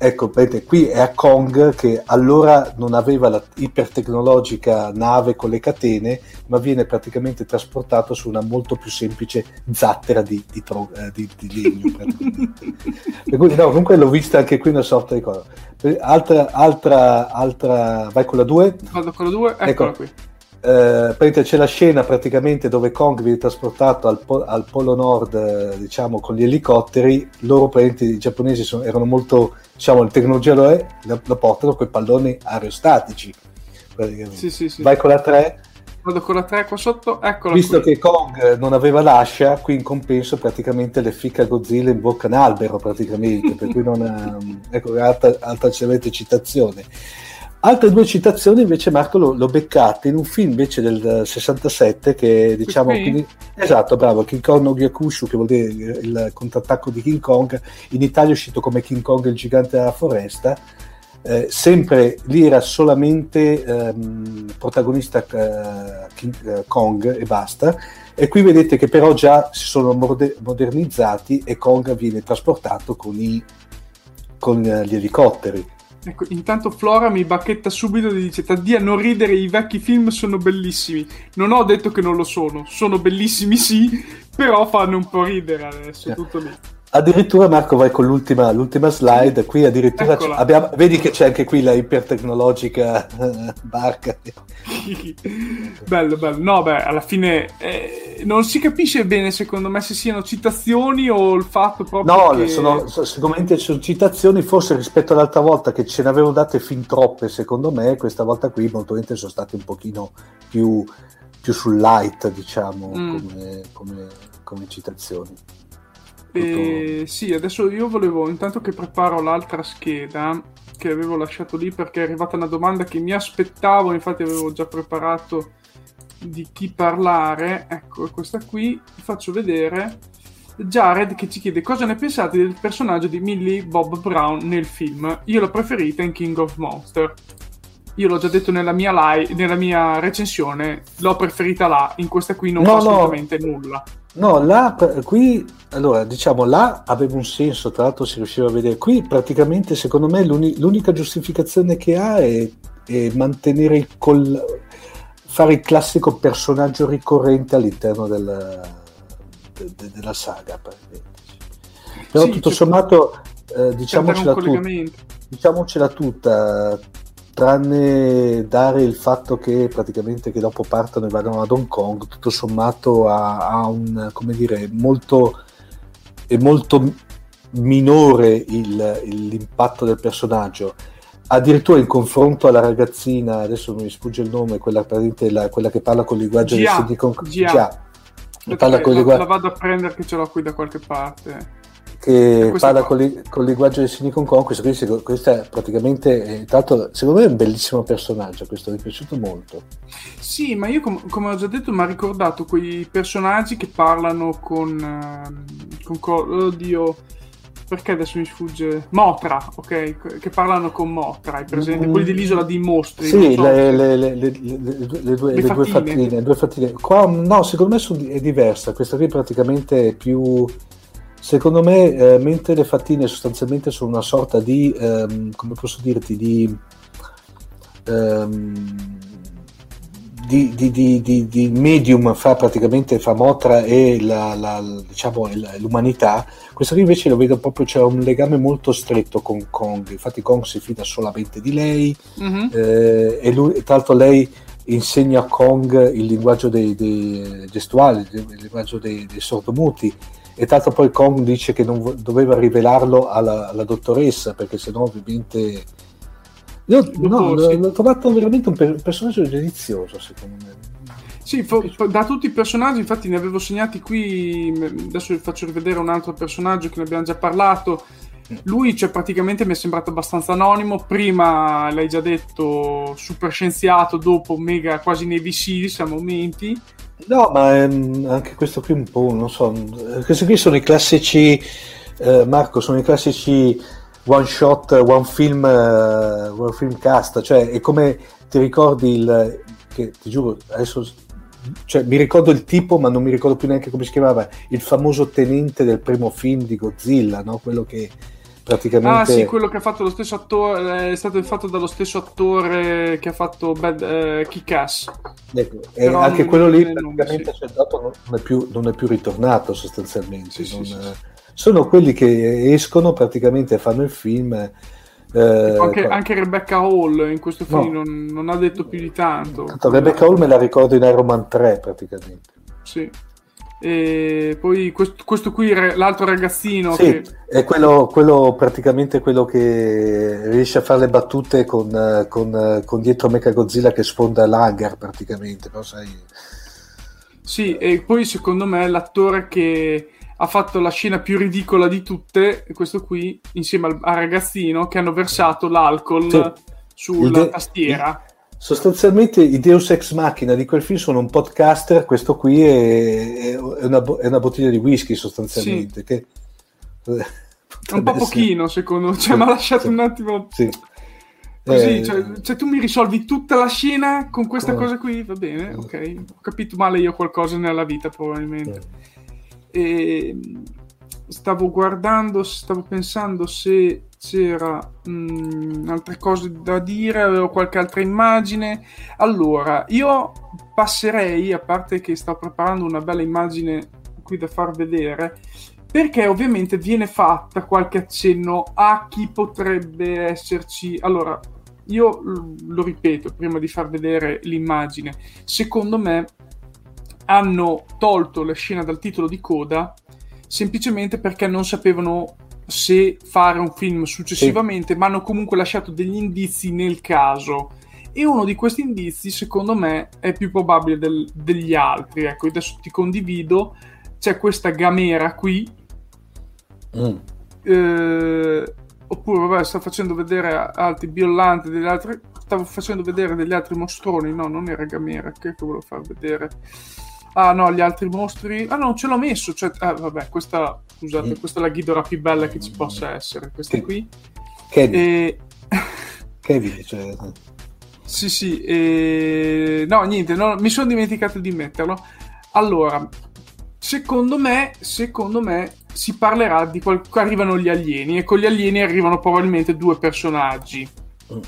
S2: Ecco, vedete, qui è a Kong che allora non aveva la ipertecnologica nave con le catene, ma viene praticamente trasportato su una molto più semplice zattera di, di, tro, eh, di, di legno. cui, no, comunque l'ho vista anche qui una sorta di cosa. Altra, altra, altra, vai con la 2?
S1: Vado con la 2, eccola ecco. qui
S2: eh, c'è la scena praticamente dove Kong viene trasportato al, po- al polo nord, eh, diciamo, con gli elicotteri. Loro, i giapponesi, sono, erano molto, diciamo, la tecnologia lo, è, lo, lo portano con i palloni aerostatici.
S1: Sì, sì, sì.
S2: Vai con la 3.
S1: Vado con la 3 qua sotto, eccola
S2: Visto
S1: qui.
S2: che Kong non aveva l'ascia, qui in compenso praticamente le ficca Godzilla in bocca un albero praticamente, per cui non ha, ecco, alta, alta citazione. Altre due citazioni invece Marco lo, lo beccate in un film invece del 67 che diciamo quindi, esatto bravo King Kong no Gyakushu che vuol dire il contrattacco di King Kong. In Italia è uscito come King Kong il gigante della foresta. Eh, sempre lì era solamente ehm, protagonista eh, King eh, Kong e basta. E qui vedete che però già si sono moder- modernizzati e Kong viene trasportato con, i, con gli elicotteri
S1: Ecco, intanto Flora mi bacchetta subito e dice Taddia non ridere, i vecchi film sono bellissimi. Non ho detto che non lo sono, sono bellissimi sì, però fanno un po' ridere adesso, tutto lì.
S2: Addirittura Marco vai con l'ultima, l'ultima slide, qui addirittura abbiamo, vedi che c'è anche qui la ipertecnologica eh, barca.
S1: bello, bello. No, beh, alla fine eh, non si capisce bene secondo me se siano citazioni o il fatto proprio
S2: No,
S1: che...
S2: sono, sicuramente sono citazioni, forse rispetto all'altra volta che ce ne avevano date fin troppe secondo me, questa volta qui molto probabilmente sono state un pochino più, più sul light, diciamo, mm. come, come, come citazioni.
S1: E, sì, adesso io volevo, intanto che preparo l'altra scheda che avevo lasciato lì perché è arrivata una domanda che mi aspettavo, infatti avevo già preparato di chi parlare. Ecco, questa qui vi faccio vedere. Jared che ci chiede cosa ne pensate del personaggio di Millie Bob Brown nel film. Io l'ho preferita in King of Monster. Io l'ho già detto nella mia, live, nella mia recensione, l'ho preferita là, in questa qui non no, fa assolutamente no. nulla.
S2: No, là, qui, allora, diciamo, là aveva un senso, tra l'altro si riusciva a vedere. Qui praticamente, secondo me, l'uni- l'unica giustificazione che ha è, è mantenere il col- fare il classico personaggio ricorrente all'interno del, de- de- della saga. Però sì, tutto sommato, eh, diciamocela, tut- diciamocela tutta, tranne dare il fatto che praticamente che dopo partono e vanno ad Hong Kong, tutto sommato ha, ha un, come dire, molto, è molto minore il, il, l'impatto del personaggio. Addirittura in confronto alla ragazzina, adesso mi sfugge il nome, quella, la, quella che parla con il linguaggio
S1: del Silicon Già. Parla con il linguaggio... La vado a prendere che ce l'ho qui da qualche parte
S2: che parla con, li, con, il linguaggio del Silicon Conquest, questo, questo è praticamente, eh, l'altro secondo me è un bellissimo personaggio, questo mi è piaciuto molto.
S1: Sì, ma io com- come ho già detto mi ha ricordato quei personaggi che parlano con, uh, con co- oddio, perché adesso mi sfugge Motra, ok? Che parlano con Motra, hai presente? Mm. Quelli dell'isola di mostri.
S2: Sì, so. le, le, le, le, due, le, due fattine. due fattine. Qua no, secondo me è diversa, questa qui praticamente è più Secondo me, eh, mentre le fattine sostanzialmente sono una sorta di, ehm, come posso dirti, di, ehm, di, di, di, medium fra praticamente fra Motra e la, la, diciamo, l'umanità, questo qui invece lo vedo proprio, c'è un legame molto stretto con Kong, infatti Kong si fida solamente di lei mm-hmm. eh, e lui, tra l'altro lei insegna a Kong il linguaggio dei, dei gestuali, il linguaggio dei, dei sordomuti e tanto poi Kong dice che non doveva rivelarlo alla, alla dottoressa perché sennò ovviamente io no, l'ho trovato veramente un, per- un personaggio delizioso secondo me
S1: sì, da tutti i personaggi, infatti ne avevo segnati qui, adesso vi faccio rivedere un altro personaggio che ne abbiamo già parlato. Lui, cioè, praticamente mi è sembrato abbastanza anonimo. Prima, l'hai già detto, super scienziato, dopo mega quasi Navy Seals a momenti.
S2: No, ma ehm, anche questo qui un po', non so, questi qui sono i classici, eh, Marco, sono i classici one shot, one film, uh, one film cast, cioè è come ti ricordi il, che ti giuro, adesso, cioè, mi ricordo il tipo, ma non mi ricordo più neanche come si chiamava, il famoso tenente del primo film di Godzilla, no? Quello che praticamente... Ah
S1: sì, quello che ha fatto lo stesso attore, è stato fatto dallo stesso attore che ha fatto Bad, eh, Kick-Ass.
S2: Ecco, anche quello lì praticamente sì. non, è più, non, è più, ritornato sostanzialmente. Sì, non, sì, sono quelli che escono praticamente e fanno il film.
S1: Eh, anche, anche, Rebecca Hall in questo film no. non, non, ha detto più di tanto.
S2: tanto Rebecca Hall me la ricordo in Iron Man 3 praticamente.
S1: Sì. E poi questo, questo qui, l'altro ragazzino.
S2: Sì, che... è quello, quello, praticamente quello che riesce a fare le battute con, con, con dietro Mecha Godzilla che sfonda l'hangar praticamente. No? Sai...
S1: Sì, e poi secondo me l'attore che ha fatto la scena più ridicola di tutte, questo qui, insieme al, al ragazzino, che hanno versato l'alcol sì. sulla de- tastiera
S2: sostanzialmente i Deus Ex Machina di quel film sono un podcaster, questo qui è, è, una, è una, bottiglia di whisky sostanzialmente. Sì. Che,
S1: un po' pochino secondo me, cioè mi ha lasciato sì. un attimo... Sì. Così, eh, cioè, cioè, tu mi risolvi tutta la scena con questa cosa qui, va bene, ok, ho capito male io qualcosa nella vita probabilmente. E stavo guardando, stavo pensando se c'era mh, mm, altre cose da dire, avevo qualche altra immagine. Allora, io passerei, a parte che sto preparando una bella immagine qui da far vedere, perché ovviamente viene fatta qualche accenno a chi potrebbe esserci. Allora, io lo ripeto prima di far vedere l'immagine. Secondo me hanno tolto la scena dal titolo di coda semplicemente perché non sapevano se fare un film successivamente, sì. ma hanno comunque lasciato degli indizi nel caso. E uno di questi indizi, secondo me, è più probabile del, degli altri. Ecco, adesso ti condivido. C'è questa gamera qui, Mm. Eh, oppure, vabbè, sta facendo vedere altri Biolante degli altri. Stavo facendo vedere degli altri mostroni. No, non era Gamera. Che, che volevo far vedere? Ah, no, gli altri mostri. Ah, no, ce l'ho messo. Cioè, ah, vabbè, questa. Scusate, mm. questa è la Ghidorah più bella che ci possa essere. Questa che... qui.
S2: Kevin. E... Kevin, cioè...
S1: Sì, sì. E... No, niente, no, mi sono dimenticato di metterlo. Allora, secondo me, secondo me si parlerà di qual- arrivano gli alieni e con gli alieni arrivano probabilmente due personaggi. Mm.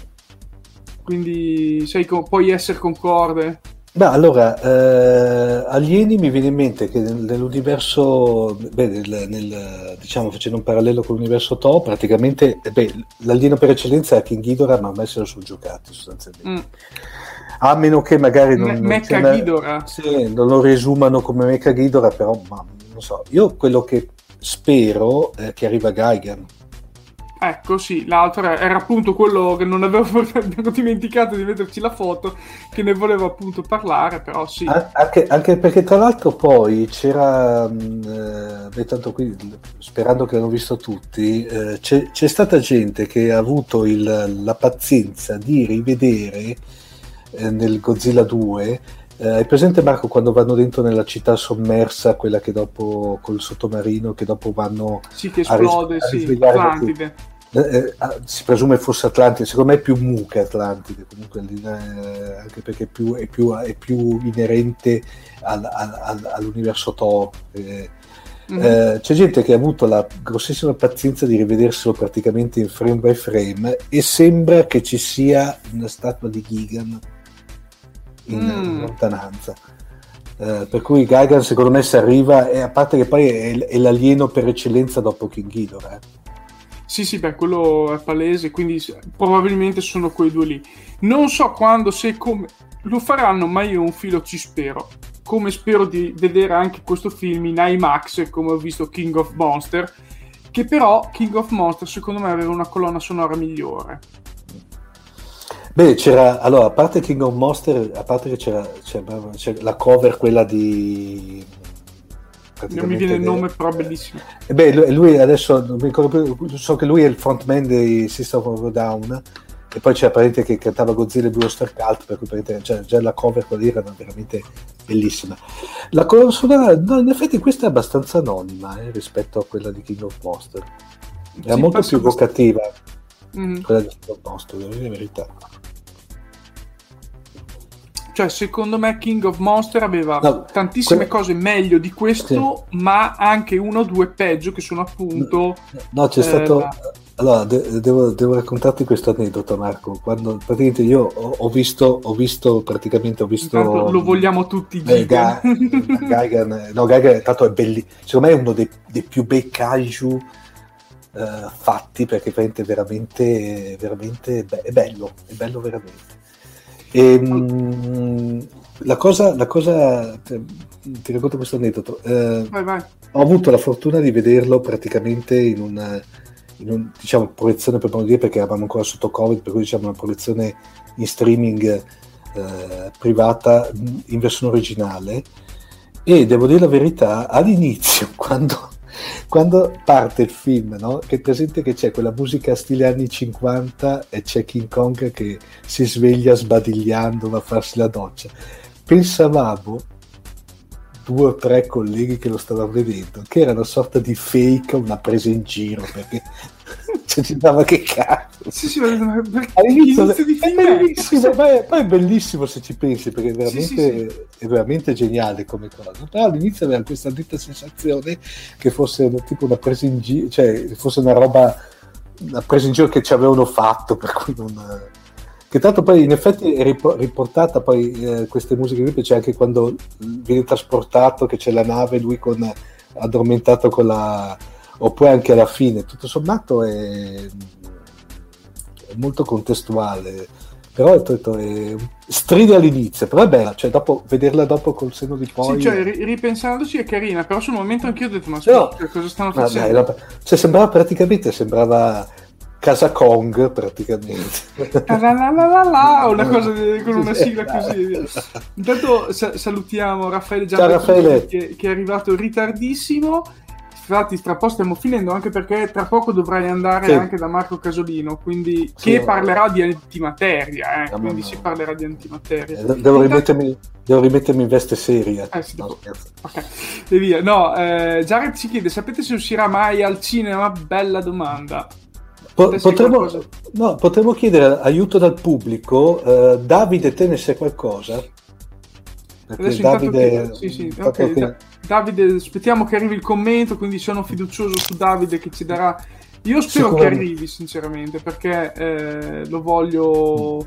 S1: Quindi co- puoi essere concorde?
S2: Beh, allora, eh, alieni mi viene in mente che nell'universo, beh, nel, nel, diciamo facendo un parallelo con l'universo To, praticamente beh, l'alieno per eccellenza è King Ghidorah, ma me se lo sono giocati sostanzialmente. Mm. A meno che magari non,
S1: Me- Mecha non Ghidorah.
S2: sì, non lo resumano come Mecha Ghidorah però ma, non so. Io quello che spero è che arriva Gaigan
S1: Ecco, sì, l'altro era appunto quello che non avevo dimenticato di metterci la foto, che ne volevo appunto parlare, però sì.
S2: Anche, anche perché tra l'altro poi c'era, mm, eh, tanto qui, sperando che l'hanno visto tutti, eh, c'è, c'è, stata gente che ha avuto il, la pazienza di rivedere eh, nel Godzilla 2 eh, hai presente Marco quando vanno dentro nella città sommersa, quella che dopo col sottomarino, che dopo vanno
S1: sì, che esplode, a, ris- sì, Atlantide.
S2: Eh, eh, ah, si presume fosse Atlantide, secondo me è più Mu che Atlantide, comunque eh, anche perché è più, è più, è più inerente al, al, all'universo Thor. Eh, Mm-hmm. c'è gente che ha avuto la grossissima pazienza di rivederselo praticamente in frame by frame e sembra che ci sia una statua di Gigan in, mm. lontananza. Eh, per cui Gaigan secondo me si arriva, e a parte che poi è, è l'alieno per eccellenza dopo King Ghidorah. Eh.
S1: Sì, sì, beh, quello è palese, quindi probabilmente sono quei due lì. Non so quando, se come lo faranno, ma io un filo ci spero. Come spero di vedere anche questo film in IMAX, come ho visto King of Monster, che però King of Monster secondo me aveva una colonna sonora migliore.
S2: Beh, c'era, allora, a parte King of Monster, a parte che c'era, c'era, c'era la cover, quella di...
S1: Non mi viene il nome, però bellissimo.
S2: E beh, lui adesso, non mi ricordo più, so che lui è il frontman dei System of a Down, e poi c'era parente che cantava Godzilla e Blue Star Cult, per cui parente, cioè, già la cover quella lì era veramente bellissima. La colonna no, in effetti questa è abbastanza anonima eh, rispetto a quella di King of Monster. Era sì, molto più evocativa mm. quella di King of Monster, devo dire la verità.
S1: Cioè, secondo me King of Monster aveva no, tantissime que- cose meglio di questo, sì. ma anche uno o due peggio, che sono appunto...
S2: No, c'è eh, stato... La... Allora, de- devo, devo, raccontarti questo aneddoto, Marco. Quando praticamente io ho, ho visto, ho visto praticamente, ho visto...
S1: Intanto lo vogliamo tutti,
S2: eh, Ga- Gaigan, no, Gaigan tanto è bellissimo. Secondo me è uno dei, dei più bei kaiju uh, fatti, perché veramente, veramente be- è bello, è bello veramente. E, ehm, la cosa, la cosa ti, racconto questo aneddoto. Eh, vai, vai. Ho avuto la fortuna di vederlo praticamente in una in un, diciamo, proiezione per dire perché eravamo ancora sotto Covid, per cui diciamo una proiezione in streaming eh, privata in versione originale. E devo dire la verità, all'inizio, quando quando parte il film, no? che è presente che c'è quella musica stile anni 50 e c'è King Kong che si sveglia sbadigliando, va a farsi la doccia. Pensavamo, due o tre colleghi che lo stavano vedendo, che era una sorta di fake, una presa in giro, perché cioè, ci dava che cazzo.
S1: Sì, sì, ma all'inizio di
S2: è bellissimo, poi, poi, è bellissimo se ci pensi, perché è veramente, sì, sì, è veramente geniale come cosa. Però all'inizio aveva questa netta sensazione che fosse tipo una presa in giro, cioè fosse una roba, una presa in giro che ci avevano fatto, per cui non che tanto poi in effetti è riportata poi eh, queste musiche qui c'è anche quando viene trasportato che c'è la nave lui con addormentato con la oppure anche alla fine tutto sommato è, è molto contestuale però è, è, stride all'inizio però è bella cioè dopo vederla dopo col seno di poi
S1: sì, cioè ripensandoci è carina però sul momento anch'io ho detto ma scusa, no, cosa stanno facendo?
S2: dai, cioè sembrava praticamente sembrava Casa Kong praticamente.
S1: La la la la la, una cosa con una sigla così. Intanto sa- salutiamo Raffaele Gianni che, che, è arrivato ritardissimo infatti tra poco stiamo finendo anche perché tra poco dovrai andare sì. anche da Marco Casolino, quindi sì, che parlerà di antimateria, eh, quindi no. si parlerà di antimateria.
S2: Eh, devo, rimettermi, devo rimettermi in veste seria.
S1: Eh, sì, no, ok, e via. No, eh, Jared ci chiede, sapete se uscirà mai al cinema? Bella domanda.
S2: Po- potremmo, no, potremmo, chiedere aiuto dal pubblico. Uh, Davide, te ne sai qualcosa?
S1: Perché Davide, sì, sì, okay. che... Davide, aspettiamo che arrivi il commento, quindi sono fiducioso su Davide che ci darà. Io spero che arrivi, sinceramente, perché eh, lo voglio.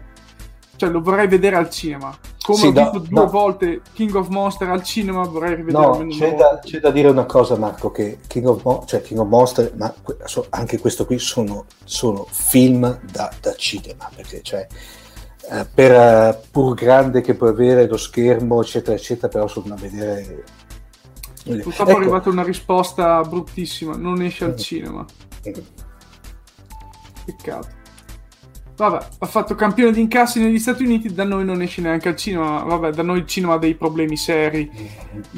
S1: Cioè, lo vorrei vedere al cinema. Come sì, ho visto due no. volte King of Monster al cinema, vorrei rivederlo.
S2: No, c'è da, c'è da, dire una cosa, Marco: che King of, Mo- cioè King of Monster, ma anche questo qui sono, sono film da, da cinema. Perché, cioè eh, per uh, pur grande che può avere lo schermo, eccetera, eccetera, però sono da vedere.
S1: Purtroppo ecco. è arrivata una risposta bruttissima, non esce al mm. cinema. Mm. Peccato. Vabbè, ha fatto campione di incassi negli Stati Uniti, da noi non esce neanche al cinema. Vabbè, da noi il cinema ha dei problemi seri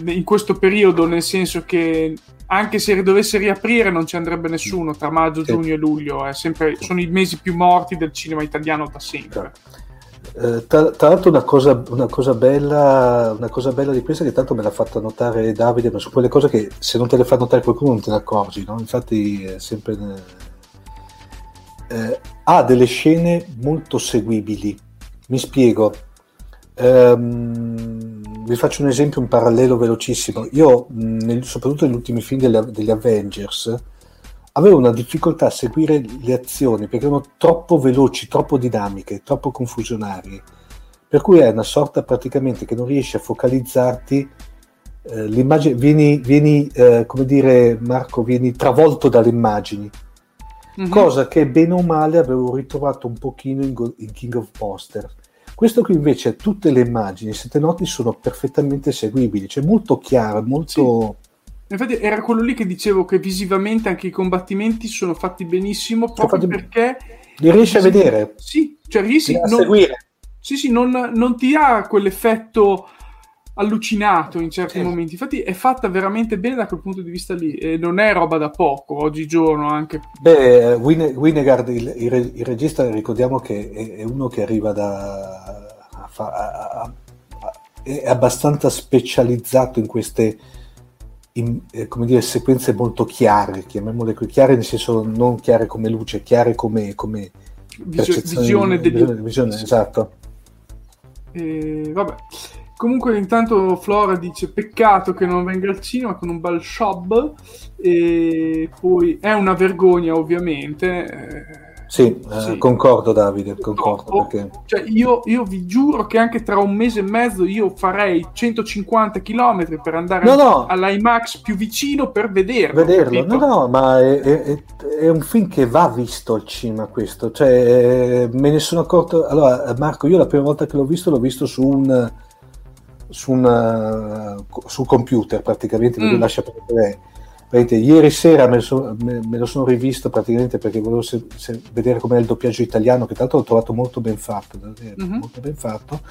S1: in questo periodo, nel senso che anche se dovesse riaprire non ci andrebbe nessuno tra maggio, giugno e luglio. Sempre, sono i mesi più morti del cinema italiano da sempre.
S2: Eh, tra, tra, l'altro una cosa, una, cosa bella, una cosa bella di questa che tanto me l'ha fatta notare Davide, ma su quelle cose che se non te le fa notare qualcuno non te ne accorgi, no? infatti è sempre... Eh, ha delle scene molto seguibili, mi spiego. Um, vi faccio un esempio, un parallelo velocissimo. Io, nel, soprattutto negli ultimi film degli, degli Avengers, avevo una difficoltà a seguire le azioni perché erano troppo veloci, troppo dinamiche, troppo confusionarie. Per cui è una sorta praticamente che non riesci a focalizzarti. Eh, l'immagine, vieni, vieni eh, come dire, Marco, vieni travolto dalle immagini. Mm-hmm. Cosa che bene o male avevo ritrovato un pochino in, in King of Monster. Questo qui invece, tutte le immagini, se te noti, sono perfettamente seguibili, cioè molto chiaro, molto... Sì
S1: Infatti era quello lì che dicevo che visivamente anche i combattimenti sono fatti benissimo proprio fatti... perché...
S2: Li riesci a vedere?
S1: Sì, cioè riesci a non... seguire. Sì, sì, non, non, ti ha quell'effetto allucinato in certi sì. momenti. Infatti è fatta veramente bene da quel punto di vista lì e non è roba da poco oggigiorno anche.
S2: Beh, Wine, Winegard, il, il, il, regista, ricordiamo che è, è uno che arriva da... A, a, a, è abbastanza specializzato in queste in, eh, come dire, sequenze molto chiare, chiamiamole chiare nel senso non chiare come luce, chiare come, come
S1: Visio, visione degli
S2: visione, esatto.
S1: E, vabbè. Comunque intanto Flora dice peccato che non venga al cinema con un bel shop e poi è una vergogna ovviamente eh,
S2: sì, eh, sì. concordo Davide, concordo. Perché...
S1: Cioè, io, io, vi giuro che anche tra un mese e mezzo io farei 150 km per andare no, no. all'IMAX più vicino per vederlo.
S2: Vederlo, capito? no, no, ma è, è, è, un film che va visto al cinema questo. Cioè, eh, me ne sono accorto... Allora, Marco, io la prima volta che l'ho visto l'ho visto su un... Su, una, sul computer praticamente, mm. lascia perdere ieri sera me lo, sono, me, me lo, sono, rivisto praticamente perché volevo se, se vedere com'è il doppiaggio italiano, che tra l'altro l'ho trovato molto ben fatto, mm-hmm. molto ben fatto.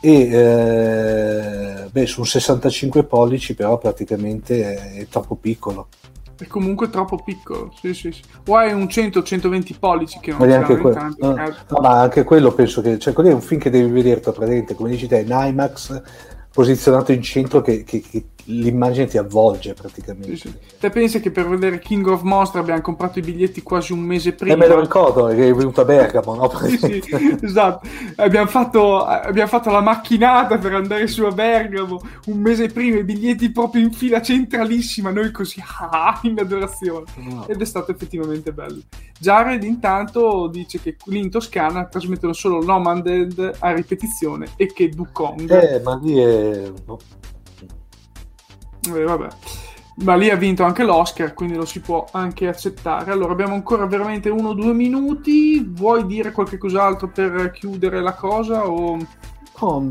S2: E eh, beh, su un 65 pollici, però praticamente è, è troppo piccolo.
S1: È comunque troppo piccolo, sì, sì, sì. O hai un 100-120 pollici che non anche quello. Tanti,
S2: no, no, ma anche quello penso che, cioè, quello è un film che devi vedere praticamente, come dici te, in IMAX posizionato in centro che, che, che l'immagine ti avvolge praticamente. Sì, sì.
S1: Te pensi che per vedere King of Monster abbiamo comprato i biglietti quasi un mese prima?
S2: Eh, me lo ricordo, che è venuto a Bergamo, no?
S1: sì, sì, esatto. Abbiamo fatto, abbiamo fatto, la macchinata per andare su a Bergamo un mese prima, i biglietti proprio in fila centralissima, noi così, ah, in adorazione. No. Ed è stato effettivamente bello. Jared intanto dice che lì in Toscana trasmettono solo Nomad a ripetizione e che Dukong...
S2: Eh, ma lì è... No
S1: eh, vabbè. Ma lì ha vinto anche l'Oscar, quindi lo si può anche accettare. Allora, abbiamo ancora veramente uno o due minuti. Vuoi dire qualche cos'altro per chiudere la cosa? O...
S2: Oh,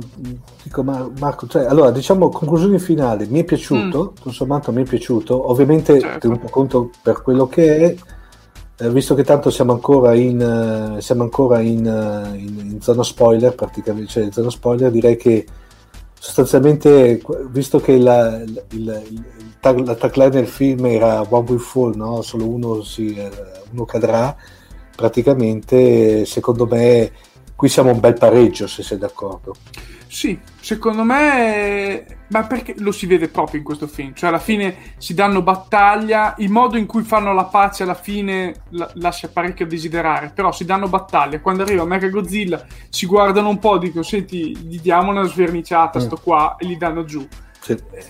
S2: dico Marco, cioè, allora diciamo conclusione finale, mi è piaciuto, mm. tutto sommato mi è piaciuto, ovviamente certo. tenuto conto per quello che è, eh, visto che tanto siamo ancora in, uh, siamo ancora in, uh, in, in, zona spoiler, praticamente, cioè in zona spoiler direi che sostanzialmente, visto che la, il, il, la tagline del film era One Will Fall, no? solo uno, si, eh, uno cadrà, praticamente secondo me qui siamo un bel pareggio se sei d'accordo.
S1: Sì, secondo me, ma perché lo si vede proprio in questo film, cioè alla fine si danno battaglia, il modo in cui fanno la pace alla fine la- lascia parecchio a desiderare, però si danno battaglia, quando arriva Mega Godzilla si guardano un po', dicono senti, gli diamo una sverniciata, mm. sto qua, e gli danno giù. Sì. Eh,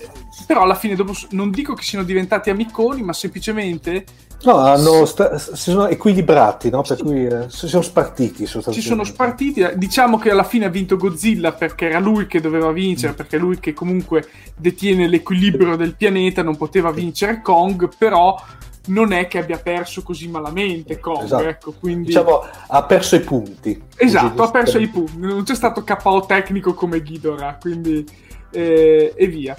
S1: però alla fine dopo, non dico che siano diventati amiconi, ma semplicemente
S2: No, hanno sta- si sono equilibrati, no? per cui eh, si sono spartiti.
S1: Si sono spartiti. Eh, diciamo che alla fine ha vinto Godzilla perché era lui che doveva vincere, mm. perché lui che comunque detiene l'equilibrio del pianeta, non poteva vincere Kong, però non è che abbia perso così malamente Kong. Esatto. Ecco, quindi...
S2: Diciamo, ha perso i punti.
S1: Esatto, ha perso i punti. Non c'è stato KO tecnico come Ghidorah, quindi... Eh, e via.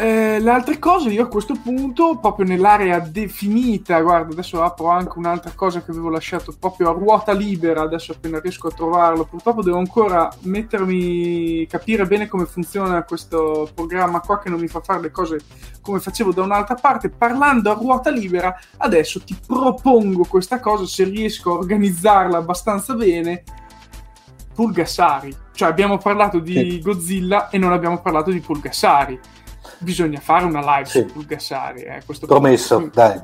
S1: Eh, le altre cose io a questo punto, proprio nell'area definita, guarda, adesso apro anche un'altra cosa che avevo lasciato proprio a ruota libera, adesso appena riesco a trovarlo, purtroppo devo ancora mettermi, capire bene come funziona questo programma qua che non mi fa fare le cose come facevo da un'altra parte, parlando a ruota libera, adesso ti propongo questa cosa, se riesco a organizzarla abbastanza bene, Pulgasari. Cioè abbiamo parlato di sì. Godzilla e non abbiamo parlato di Pulgasari bisogna fare una live sì. su Pulgassari. Eh,
S2: Promesso, punto. dai.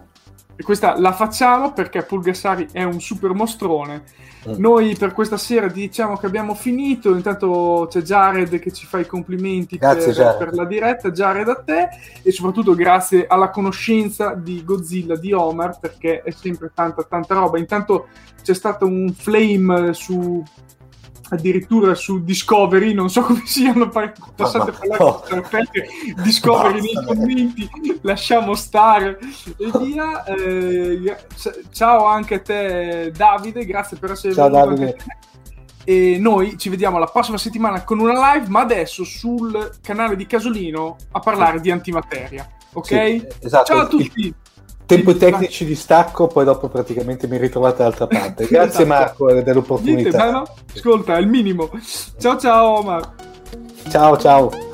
S1: E questa la facciamo perché Pulgassari è un super mostrone. Mm. Noi per questa sera diciamo che abbiamo finito. Intanto c'è Jared che ci fa i complimenti
S2: grazie,
S1: per, per, la diretta. Jared a te e soprattutto grazie alla conoscenza di Godzilla di Omar perché è sempre tanta tanta roba. Intanto c'è stato un flame su addirittura su Discovery, non so come siano passate a parlare oh. Discovery nei commenti, lasciamo stare e via. Eh, ciao anche a te Davide, grazie per essere
S2: ciao, venuto. Davide.
S1: E noi ci vediamo la prossima settimana con una live, ma adesso sul canale di Casolino a parlare sì. di antimateria. Ok? Sì,
S2: esatto.
S1: Ciao a tutti.
S2: Tempo tecnici di stacco, poi dopo praticamente mi ritrovate dall'altra parte. Grazie esatto. Marco dell'opportunità. Niente,
S1: no? Ascolta, è il minimo. Ciao ciao Omar.
S2: Ciao ciao.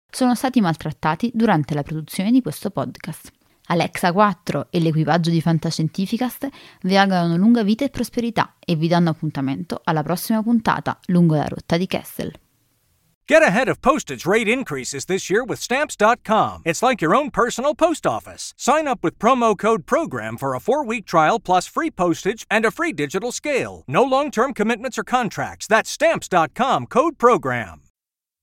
S4: sono stati maltrattati durante la produzione di questo podcast. Alexa 4 e l'equipaggio di Fantascientificast vi augurano lunga vita e prosperità e vi danno appuntamento alla prossima puntata lungo la rotta di Kessel.
S5: Get ahead of postage rate increases this year with Stamps.com. It's like your own personal post office. Sign up with promo code PROGRAM for a four week trial plus free postage and a free digital scale. No long term commitments or contracts. That's Stamps.com code PROGRAM.